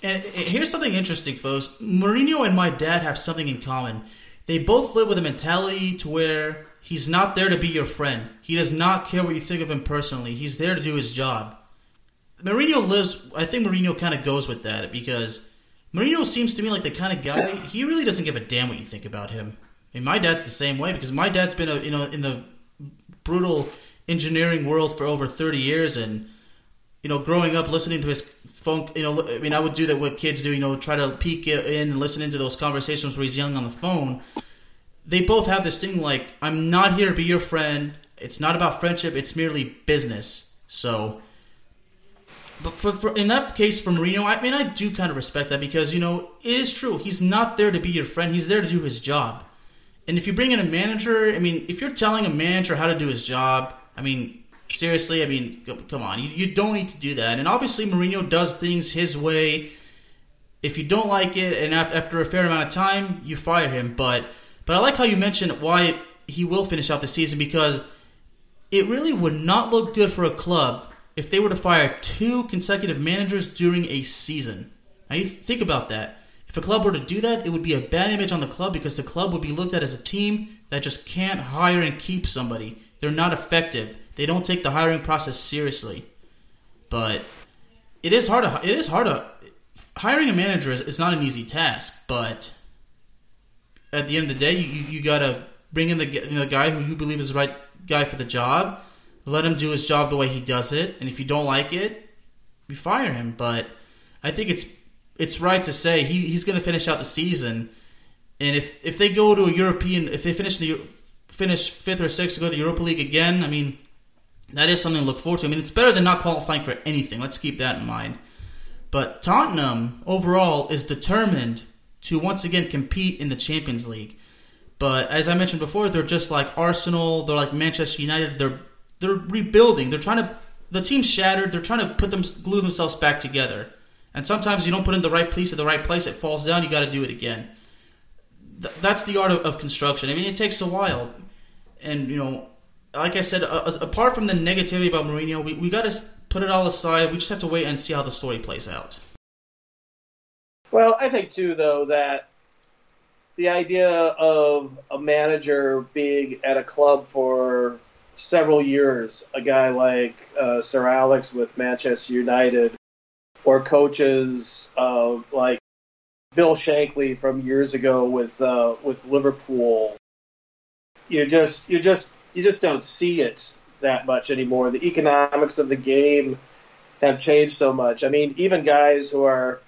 And here's something interesting, folks. Mourinho and my dad have something in common. They both live with a mentality to where he's not there to be your friend. He does not care what you think of him personally. He's there to do his job. Mourinho lives. I think Mourinho kind of goes with that because Mourinho seems to me like the kind of guy. He really doesn't give a damn what you think about him. Mean, my dad's the same way because my dad's been a, you know in the brutal engineering world for over thirty years, and you know, growing up listening to his phone. You know, I mean, I would do that. What kids do, you know, try to peek in and listen into those conversations where he's young on the phone. They both have this thing like, "I'm not here to be your friend. It's not about friendship. It's merely business." So but for, for, in that case for Mourinho, I mean, I do kind of respect that because you know it is true. He's not there to be your friend. He's there to do his job. And if you bring in a manager, I mean, if you're telling a manager how to do his job, I mean, seriously, I mean, come on, you, you don't need to do that. And obviously, Mourinho does things his way. If you don't like it, and after a fair amount of time, you fire him. But but I like how you mentioned why he will finish out the season because it really would not look good for a club if they were to fire two consecutive managers during a season. Now you think about that. If a club were to do that, it would be a bad image on the club because the club would be looked at as a team that just can't hire and keep somebody. They're not effective. They don't take the hiring process seriously. But it is hard to it is hard to hiring a manager is, is not an easy task, but at the end of the day, you, you, gotta bring in the, you know, the guy who you believe is the right guy for the job let him do his job the way he does it, and if you don't like it, you fire him. But I think it's it's right to say he, he's going to finish out the season, and if if they go to a European, if they finish the finish fifth or sixth, go to the Europa League again, I mean that is something to look forward to. I mean it's better than not qualifying for anything. Let's keep that in mind. But Tottenham overall is determined to once again compete in the Champions League. But as I mentioned before, they're just like Arsenal, they're like Manchester United, they're they're rebuilding. They're trying to the team's shattered. They're trying to put them glue themselves back together. And sometimes you don't put in the right piece at the right place. It falls down. You got to do it again. Th- that's the art of, of, construction. I mean, it takes a while. And you know, like I said, apart from the negativity about Mourinho, we we got to put it all aside. We just have to wait and see how the story plays out. Well, I think too, though, that the idea of a manager being at a club for several years, a guy like uh, Sir Alex with Manchester United, or coaches uh, like Bill Shankly from years ago with uh, with Liverpool. You just you just you just don't see it that much anymore. The economics of the game have changed so much. I mean, even guys who are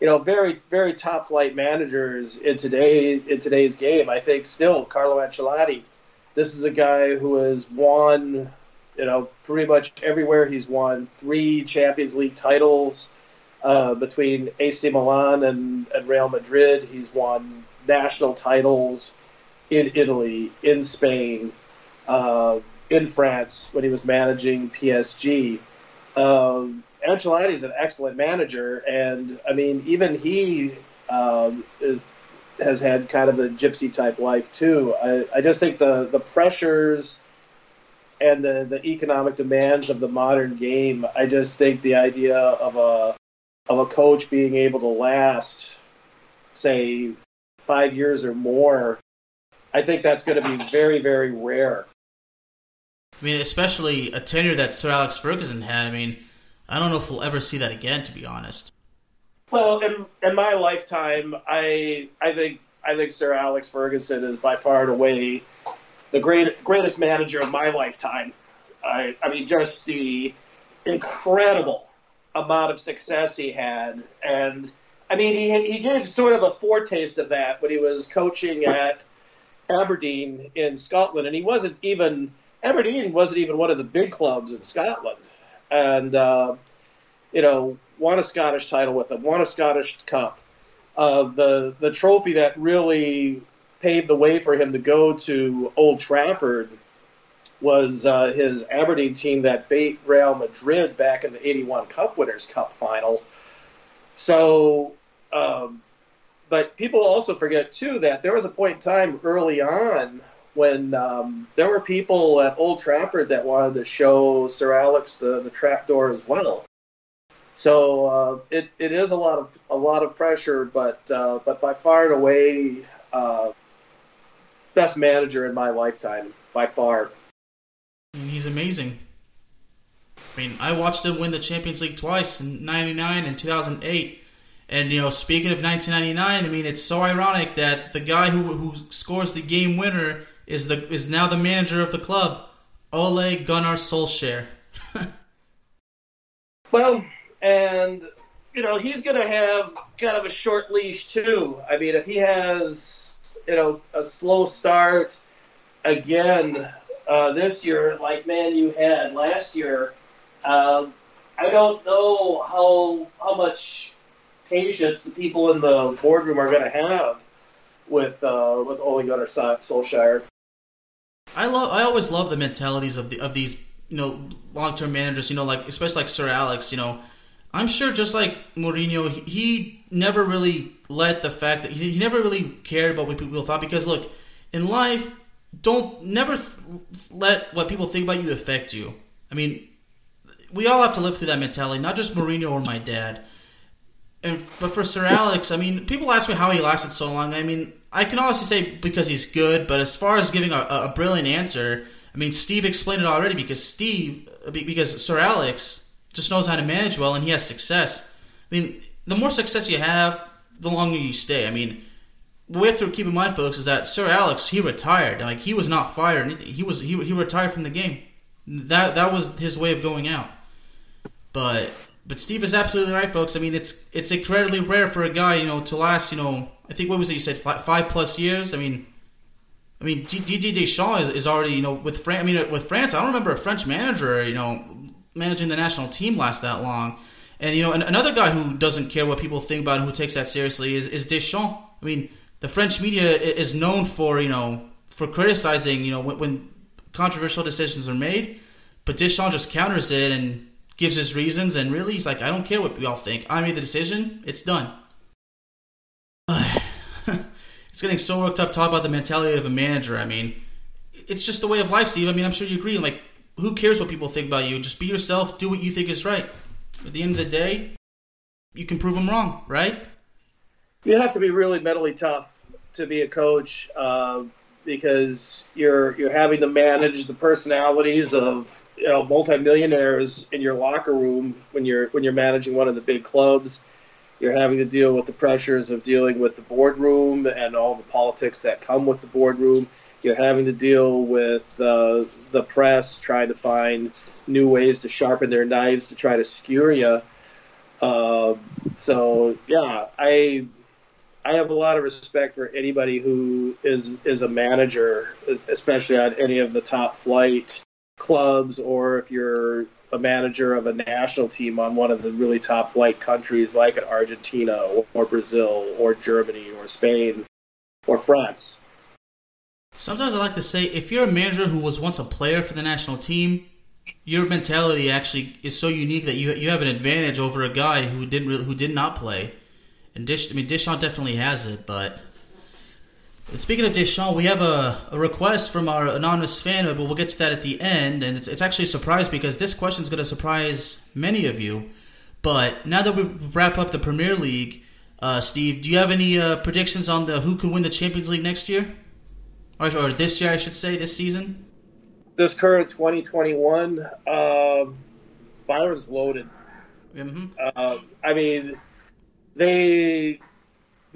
you know very very top flight managers in today in today's game, I think still Carlo Ancelotti this is a guy who has won, you know, pretty much everywhere he's won three Champions League titles uh, between AC Milan and, and Real Madrid. He's won national titles in Italy, in Spain, uh, in France when he was managing PSG. Um, Ancelotti is an excellent manager, and I mean, even he um, has had kind of a gypsy type life too. I, I just think the the pressures and the the economic demands of the modern game. I just think the idea of a of a coach being able to last, say, five years or more, I think that's going to be very very rare. I mean, especially a tenure that Sir Alex Ferguson had. I mean, I don't know if we'll ever see that again, to be honest. Well, in, in my lifetime, I I think I think Sir Alex Ferguson is by far and away the great, greatest manager of my lifetime. I, I mean, just the incredible amount of success he had, and I mean, he he gave sort of a foretaste of that when he was coaching at Aberdeen in Scotland, and he wasn't even Aberdeen wasn't even one of the big clubs in Scotland, and uh, you know won a Scottish title with them, won a Scottish Cup. Uh, the the trophy that really paved the way for him to go to Old Trafford was uh, his Aberdeen team that beat Real Madrid back in the '81 Cup Winners' Cup final. So, um, but people also forget too that there was a point in time early on when um, there were people at Old Trafford that wanted to show Sir Alex the, the trapdoor as well. So uh, it, it is a lot of a lot of pressure, but uh, but by far and away, uh, best manager in my lifetime by far. I mean, he's amazing. I mean, I watched him win the Champions League twice in '99 and 2008. And you know, speaking of 1999, I mean, it's so ironic that the guy who who scores the game winner is the is now the manager of the club, Ole Gunnar Solskjaer. well, and you know, he's going to have kind of a short leash too. I mean, if he has you know a slow start again uh, this year, like Man U had last year, uh, I don't know how how much patience the people in the boardroom are going to have with uh, with Ole Gunnar Solskjaer. I love. I always love the mentalities of the of these you know long term managers. You know, like especially like Sir Alex. You know, I'm sure just like Mourinho, he, he never really let the fact that he, he, never really cared about what people thought. Because look, in life, don't never th- let what people think about you affect you. I mean, we all have to live through that mentality. Not just Mourinho or my dad. And but for Sir Alex, I mean, people ask me how he lasted so long. I mean, I can honestly say because he's good. But as far as giving a, a brilliant answer, I mean, Steve explained it already. Because Steve, uh, because Sir Alex just knows how to manage well, and he has success. I mean, the more success you have, the longer you stay. I mean, we have to keep in mind, folks, is that Sir Alex he retired. Like he was not fired. He was he, he retired from the game. That that was his way of going out. But but Steve is absolutely right, folks. I mean, it's it's incredibly rare for a guy, you know, to last, you know, I think what was it you said five, five plus years. I mean, I mean Didier Deschamps is, is already, you know, with France. I mean, with France, I don't remember a French manager, you know, managing the national team last that long. And you know, another guy who doesn't care what people think about him, who takes that seriously, is, is Deschamps. I mean, the French media is known for you know for criticizing you know when, when controversial decisions are made, but Deschamps just counters it and gives his reasons, and really, he's like, I don't care what y'all think. I made the decision. It's done. It's getting so worked up talk about the mentality of a manager. I mean, it's just the way of life, Steve. I mean, I'm sure you agree. Like, who cares what people think about you? Just be yourself. Do what you think is right. At the end of the day, you can prove them wrong, right? You have to be really mentally tough to be a coach uh, because you're you're having to manage the personalities of you know multimillionaires in your locker room when you're when you're managing one of the big clubs. You're having to deal with the pressures of dealing with the boardroom and all the politics that come with the boardroom. You're having to deal with uh, the press trying to find new ways to sharpen their knives to try to skewer you. Uh, so yeah, I I have a lot of respect for anybody who is is a manager, especially at any of the top flight clubs or if you're a manager of a national team on one of the really top flight countries like Argentina or, Brazil or Germany or Spain or France. Sometimes I like to say if you're a manager who was once a player for the national team, your mentality actually is so unique that you you have an advantage over a guy who didn't really, who did not play. And Dish, I mean, Deschamps definitely has it, but Speaking of Deschamps, we have a, a, request from our anonymous fan, but we'll get to that at the end. And it's, it's actually a surprise because this question is going to surprise many of you. But now that we wrap up the Premier League, uh, Steve, do you have any uh, predictions on the who can win the Champions League next year, or, or this year, I should say, this season? This current 2021, uh, Bayern's loaded. Mm-hmm. Uh, I mean, they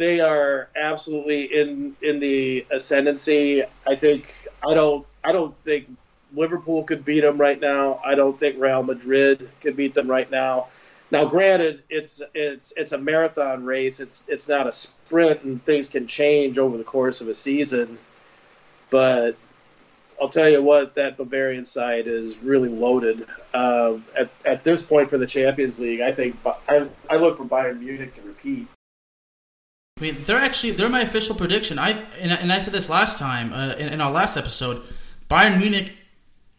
they are absolutely in in the ascendancy. I think I don't I don't think Liverpool could beat them right now. I don't think Real Madrid could beat them right now. Now, granted, it's it's it's a marathon race. It's it's not a sprint, and things can change over the course of a season. But I'll tell you what, that Bavarian side is really loaded. Uh, at at this point for the Champions League, I think I I look for Bayern Munich to repeat. I mean, they're actually they're my official prediction. I and, and I said this last time uh, in, in, our last episode. Bayern Munich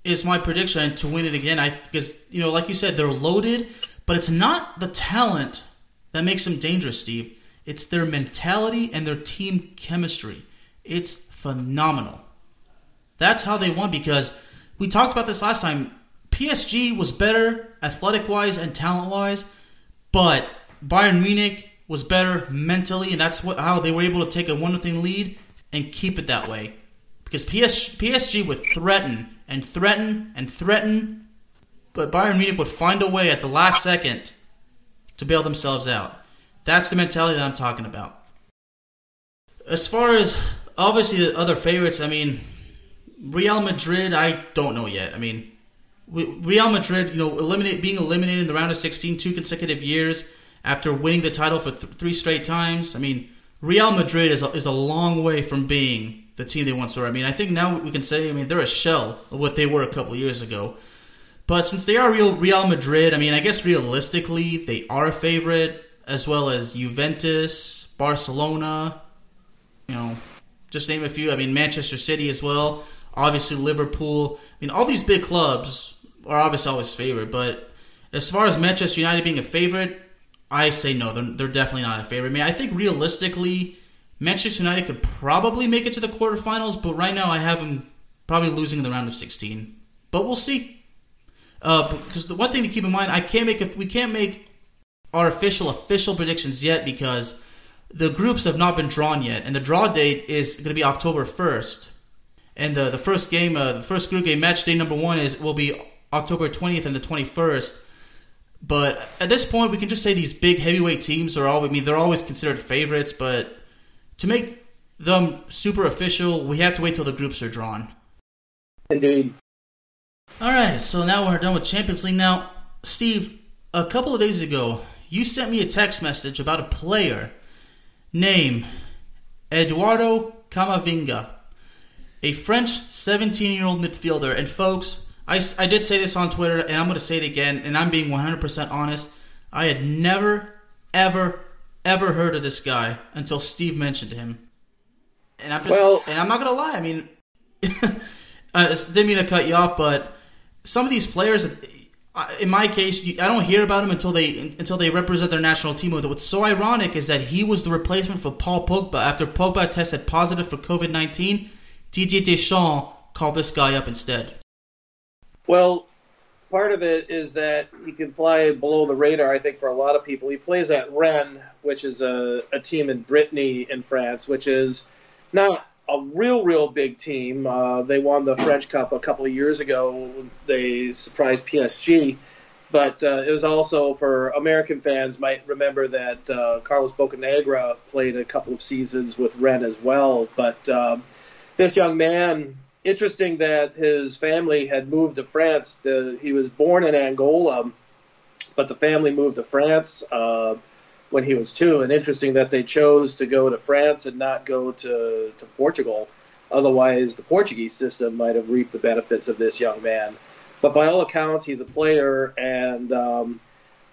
is my prediction to win it again. I because you know, like you said, they're loaded, but it's not the talent that makes them dangerous, Steve. It's their mentality and their team chemistry. It's phenomenal. That's how they won because we talked about this last time. PSG was better athletic wise and talent wise, But Bayern Munich was better mentally, and that's what how they were able to take a one thing lead and keep it that way. Because PS, PSG would threaten and threaten and threaten, but Bayern Munich would find a way at the last second to bail themselves out. That's the mentality that I'm talking about. As far as obviously the other favorites, I mean, Real Madrid, I don't know yet. I mean, Real Madrid, you know, eliminate being eliminated in the round of 16 two consecutive years after winning the title for th- three straight times. I mean, Real Madrid is a, is a long way from being the team they once were. I mean, I think now we can say, I mean, they're a shell of what they were a couple years ago. But since they are real Real Madrid, I mean, I guess realistically they are a favorite, as well as Juventus, Barcelona, you know, just name a few. I mean, Manchester City as well. Obviously, Liverpool. I mean, all these big clubs are obviously always favored. But as far as Manchester United being a favorite, I say no. They're, they're definitely not a favorite. I mean, I think realistically, Manchester United could probably make it to the quarterfinals, but right now I have them probably losing in the round of 16. But we'll see. Uh, because the one thing to keep in mind, I can't make if we can't make our official official predictions yet because the groups have not been drawn yet, and the draw date is going to be October first. And the the first game, uh, the first group game match day number one is will be October twentieth and the twenty first. But at this point, we can just say these big heavyweight teams are all. I mean, they're always considered favorites, but to make them super official, we have to wait till the groups are drawn. Indeed. All right, so now we're done with Champions League. Now, Steve, a couple of days ago, you sent me a text message about a player named Eduardo Camavinga, a French 17 year old midfielder. And, folks, I, I did say this on Twitter, and I'm going to say it again, and I'm being 100% honest. I had never, ever, ever heard of this guy until Steve mentioned him. And I'm just, well, and I'm not gonna lie. I mean, uh, I didn't mean to cut you off, but some of these players, in my case, I don't hear about them until they until they represent their national team. What's so ironic is that he was the replacement for Paul Pogba after Pogba tested positive for COVID nineteen. Didier Deschamps called this guy up instead. Well, part of it is that he can fly below the radar. I think for a lot of people, he plays at Rennes, which is a, a team in Brittany in France, which is not a real, real big team. Uh, they won the French Cup a couple of years ago. They surprised PSG. But uh, it was also for American fans might remember that uh, Carlos Bocanegra played a couple of seasons with Rennes as well. But um, this young man, interesting that his family had moved to France. The, he was born in Angola, but the family moved to France. Uh, when he was two. And interesting that they chose to go to France and not go to, to Portugal. Otherwise, the Portuguese system might have reaped the benefits of this young man. But by all accounts, he's a player, and um,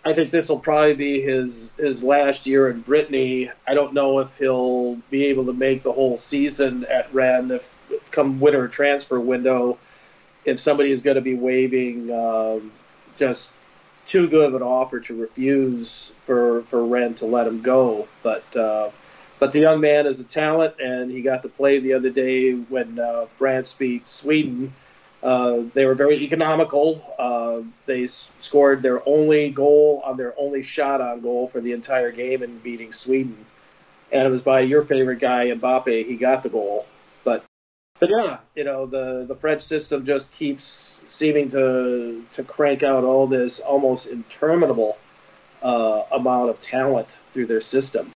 I think this will probably be his his last year in Brittany. I don't know if he'll be able to make the whole season at Rennes if come winter transfer window. If somebody is going to be waving um, just too good of an offer to refuse for for Rennes to let him go. But uh, but the young man is a talent, and he got to play the other day when uh, France beat Sweden. Uh, they were very economical. Uh, they s- scored their only goal on their only shot on goal for the entire game in beating Sweden, and it was by your favorite guy Mbappe. He got the goal, but but yeah, you know the the French system just keeps seeming to to crank out all this almost interminable uh, amount of talent through their system.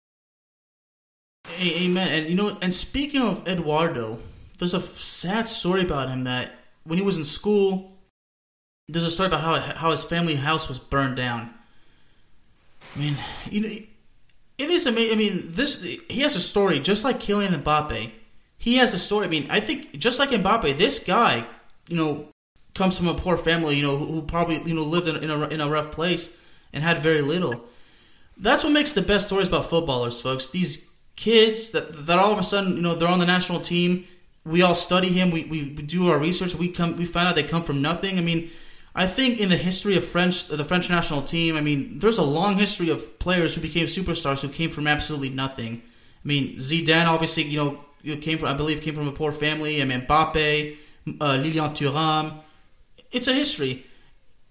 Amen. And you know, and speaking of Eduardo, there's a sad story about him that when he was in school, there's a story about how how his family house was burned down. I mean, you know, it is amazing. I mean, this he has a story just like Kylian Mbappe. He has a story. I mean, I think just like Mbappe, this guy, you know, comes from a poor family, you know, who, who probably you know lived in, in, a, in a rough place and had very little. That's what makes the best stories about footballers, folks. These kids that that all of a sudden you know they're on the national team. We all study him. We, we, we do our research. We come we find out they come from nothing. I mean, I think in the history of French the French national team, I mean, there's a long history of players who became superstars who came from absolutely nothing. I mean, Zidane obviously you know came from I believe came from a poor family. I mean, Mbappe, uh, Lilian Thuram it's a history.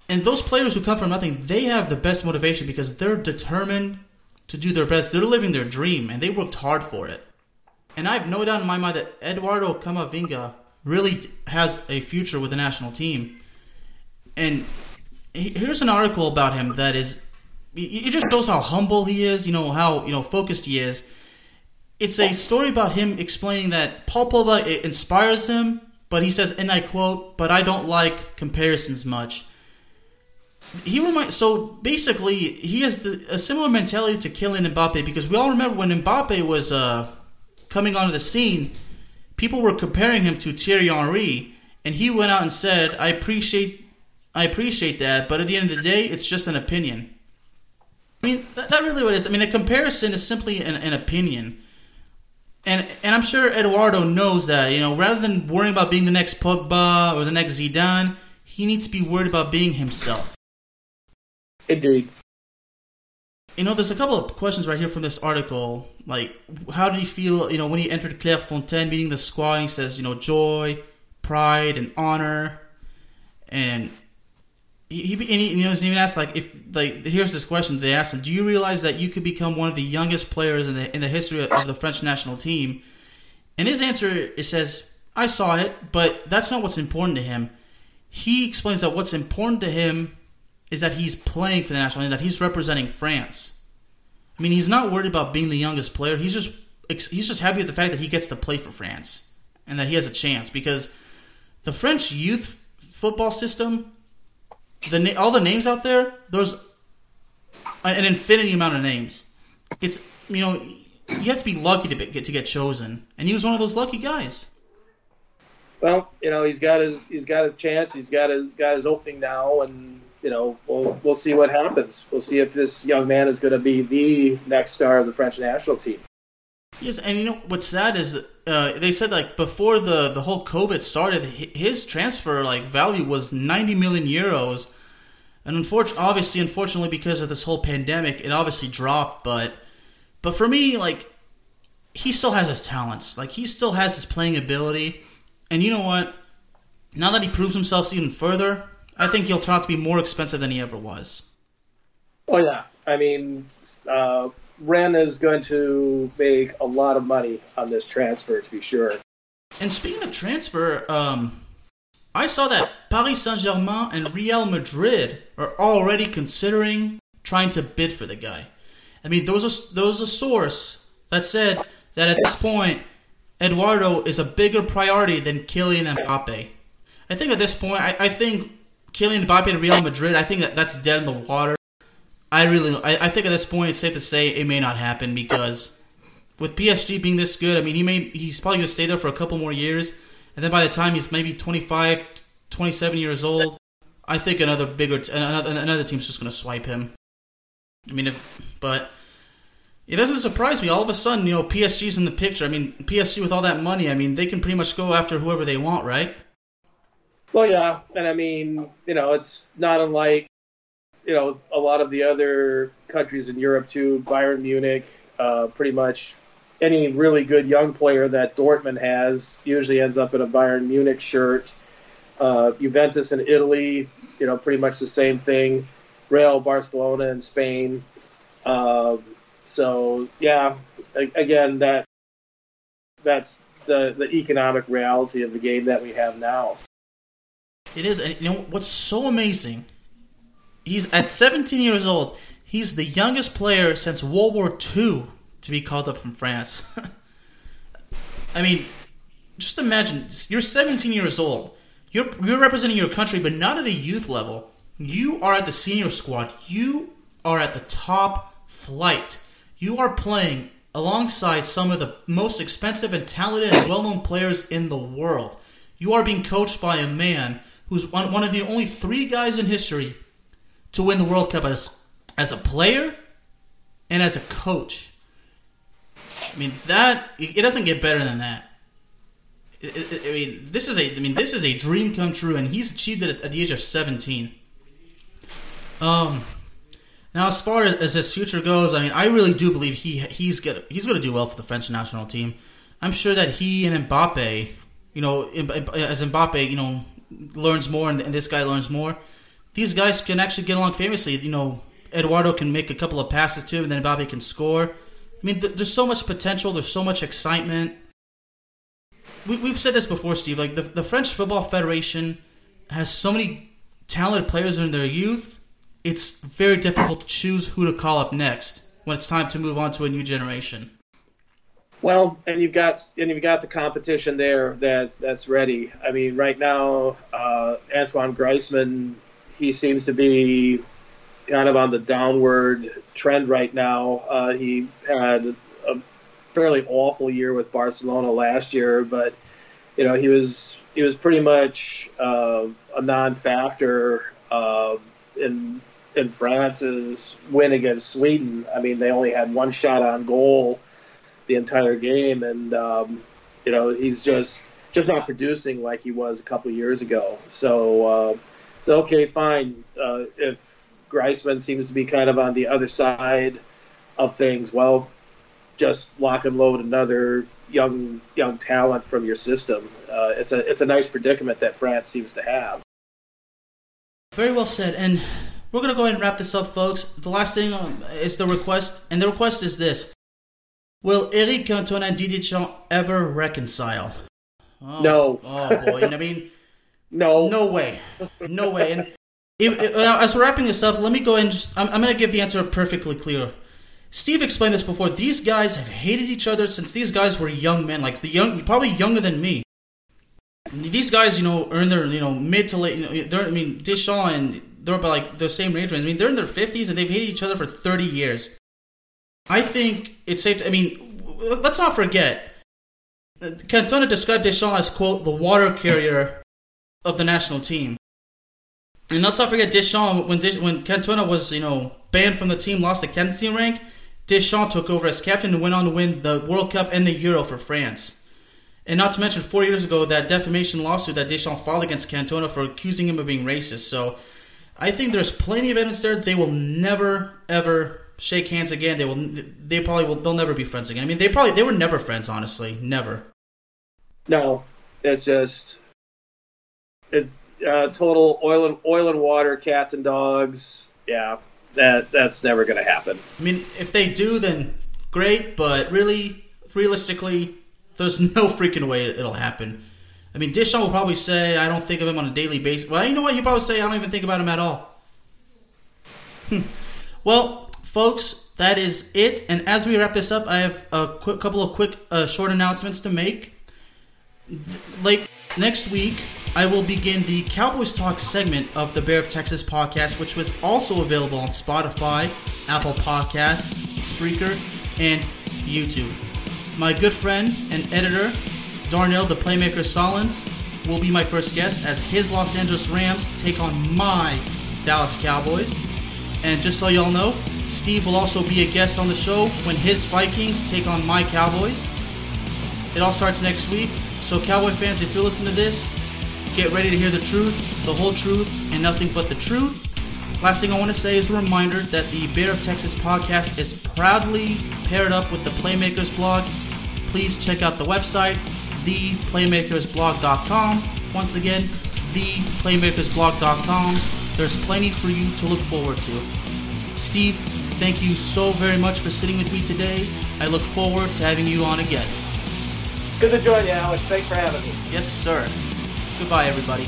and those players who come from nothing, they have the best motivation because they're determined to do their best. They're living their dream, and they worked hard for it. And I have no doubt in my mind that Eduardo Camavinga really has a future with the national team. And here's an article about him that is it just shows how humble he is, you know, how, you know, focused he is. It's a story about him explaining that Paul Pogba inspires him, but he says, and I quote, but I don't like comparisons much. He reminds so basically he has the, a similar mentality to Kylian Mbappe because we all remember when Mbappe was uh, coming onto the scene, people were comparing him to Thierry Henry, and he went out and said, "I appreciate, I appreciate that, but at the end of the day, it's just an opinion." I mean, that, that really what it is. I mean, a comparison is simply an, an opinion. And and I'm sure Eduardo knows that, you know, rather than worrying about being the next Pogba or the next Zidane, he needs to be worried about being himself. Indeed. You know, there's a couple of questions right here from this article. Like, how did he feel, you know, when he entered Clairefontaine meeting the squad? he says, you know, joy, pride, and honor. And he, he, and he you know, he even asked like if like here's this question they asked him: Do you realize that you could become one of the youngest players in the in the history of the French national team? And his answer it says, "I saw it, but that's not what's important to him." He explains that what's important to him is that he's playing for the national team, that he's representing France. I mean, he's not worried about being the youngest player. He's just he's just happy with the fact that he gets to play for France and that he has a chance because the French youth football system the all the names out there, there's an infinity amount of names. It's you know you have to be lucky to get to get chosen, and he was one of those lucky guys. Well, you know he's got his he's got his chance. He's got his got his opening now, and you know we'll we'll see what happens. We'll see if this young man is going to be the next star of the French national team. Yes, and you know what's sad is uh, they said like before the the whole COVID started, his transfer like value was ninety million euros, and unfortunately, obviously, unfortunately, because of this whole pandemic, it obviously dropped. But but for me, like he still has his talents, like he still has his playing ability, and you know what? Now that he proves himself even further, I think he'll turn out to be more expensive than he ever was. Oh yeah, I mean. Uh Rennes is going to make a lot of money on this transfer, to be sure. And speaking of transfer, um, I saw that Paris Saint Germain and Real Madrid are already considering trying to bid for the guy. I mean, there was a, there was a source that said that at this point, Eduardo is a bigger priority than Kylian Mbappe. I think at this point, I, I think Kylian Mbappe and Real Madrid, I think that that's dead in the water. I really, I, I think at this point it's safe to say it may not happen because with PSG being this good, I mean, he may, he's probably going to stay there for a couple more years, and then by the time he's maybe 25, 27 years old, I think another bigger, t- another, another team's just going to swipe him. I mean, if, but it doesn't surprise me. All of a sudden, you know, PSG's in the picture. I mean, PSG with all that money, I mean, they can pretty much go after whoever they want, right? Well, yeah, and I mean, you know, it's not unlike you know, a lot of the other countries in Europe too, Bayern Munich, uh, pretty much any really good young player that Dortmund has usually ends up in a Bayern Munich shirt. Uh, Juventus in Italy, you know, pretty much the same thing. Real Barcelona in Spain. Um, so yeah, again, that that's the the economic reality of the game that we have now. It is, and you know what's so amazing He's at 17 years old. He's the youngest player since World War II to be called up from France. I mean, just imagine you're 17 years old. You're you're representing your country, but not at a youth level. You are at the senior squad. You are at the top flight. You are playing alongside some of the most expensive and talented and well-known players in the world. You are being coached by a man who's one, one of the only three guys in history to win the World Cup as as a player and as a coach. I mean that it doesn't get better than that. I mean, this is a I mean this is a dream come true, and he's achieved it at the age of seventeen. Um, now as far as his future goes, I mean, I really do believe he he's gonna he's gonna do well for the French national team. I'm sure that he and Mbappe, you know, as Mbappe, you know, learns more and this guy learns more, these guys can actually get along famously. You know, Eduardo can make a couple of passes to him, and then Bobby can score. I mean, th- there's so much potential. There's so much excitement. We, we've said this before, Steve. Like the, the French Football Federation has so many talented players in their youth. It's very difficult to choose who to call up next when it's time to move on to a new generation. Well, and you've got and you've got the competition there that that's ready. I mean, right now, uh, Antoine Griezmann, he seems to be kind of on the downward trend right now. Uh, he had a fairly awful year with Barcelona last year, but you know he was he was pretty much uh, a non-factor uh, in in France's win against Sweden. I mean, they only had one shot on goal the entire game, and um, you know he's just just not producing like he was a couple years ago. So, uh, so okay, fine. Uh, if Griezmann seems to be kind of on the other side of things, well, just lock and load another young young talent from your system. Uh, it's a it's a nice predicament that France seems to have. Very well said, and we're gonna go ahead and wrap this up, folks. The last thing um, is the request, and the request is this: Will Eric Cantona and Didier Deschamps ever reconcile? Oh, no. oh boy, and I mean, no, no way, no way. And if, uh, as we're wrapping this up, let me go and just I'm, I'm gonna give the answer perfectly clear. Steve explained this before. These guys have hated each other since these guys were young men, like the young, probably younger than me. These guys, you know, earn their, you know, mid to late. You know, I mean, Deschamps and they're about like the same age range. I mean, they're in their fifties and they've hated each other for thirty years. I think it's safe. To, I mean, let's not forget. Cantona described Deschamps as quote the water carrier of the national team. And let's not forget Deschamps when when Cantona was you know banned from the team, lost the captaincy rank. Deschamps took over as captain and went on to win the World Cup and the Euro for France. And not to mention, four years ago, that defamation lawsuit that Deschamps filed against Cantona for accusing him of being racist. So, I think there's plenty of evidence there. They will never ever shake hands again. They will. They probably will. They'll never be friends again. I mean, they probably they were never friends. Honestly, never. No, it's just it, uh, total oil and oil and water, cats and dogs. Yeah, that that's never going to happen. I mean, if they do, then great. But really, realistically, there's no freaking way it'll happen. I mean, Deschamps will probably say, "I don't think of him on a daily basis." Well, you know what? He'll probably say, "I don't even think about him at all." well, folks, that is it. And as we wrap this up, I have a quick, couple of quick, uh, short announcements to make. Like next week, I will begin the Cowboys Talk segment of the Bear of Texas podcast, which was also available on Spotify, Apple Podcast, Spreaker, and YouTube. My good friend and editor, Darnell the Playmaker Solins, will be my first guest as his Los Angeles Rams take on my Dallas Cowboys. And just so y'all know, Steve will also be a guest on the show when his Vikings take on my Cowboys. It all starts next week, so Cowboy fans, if you listen to this, get ready to hear the truth, the whole truth, and nothing but the truth. Last thing I want to say is a reminder that the Bear of Texas podcast is proudly paired up with the Playmakers blog. Please check out the website, theplaymakersblog.com. Once again, theplaymakersblog.com. There's plenty for you to look forward to. Steve, thank you so very much for sitting with me today. I look forward to having you on again. Good to join you, Alex. Thanks for having me. Yes, sir. Goodbye, everybody.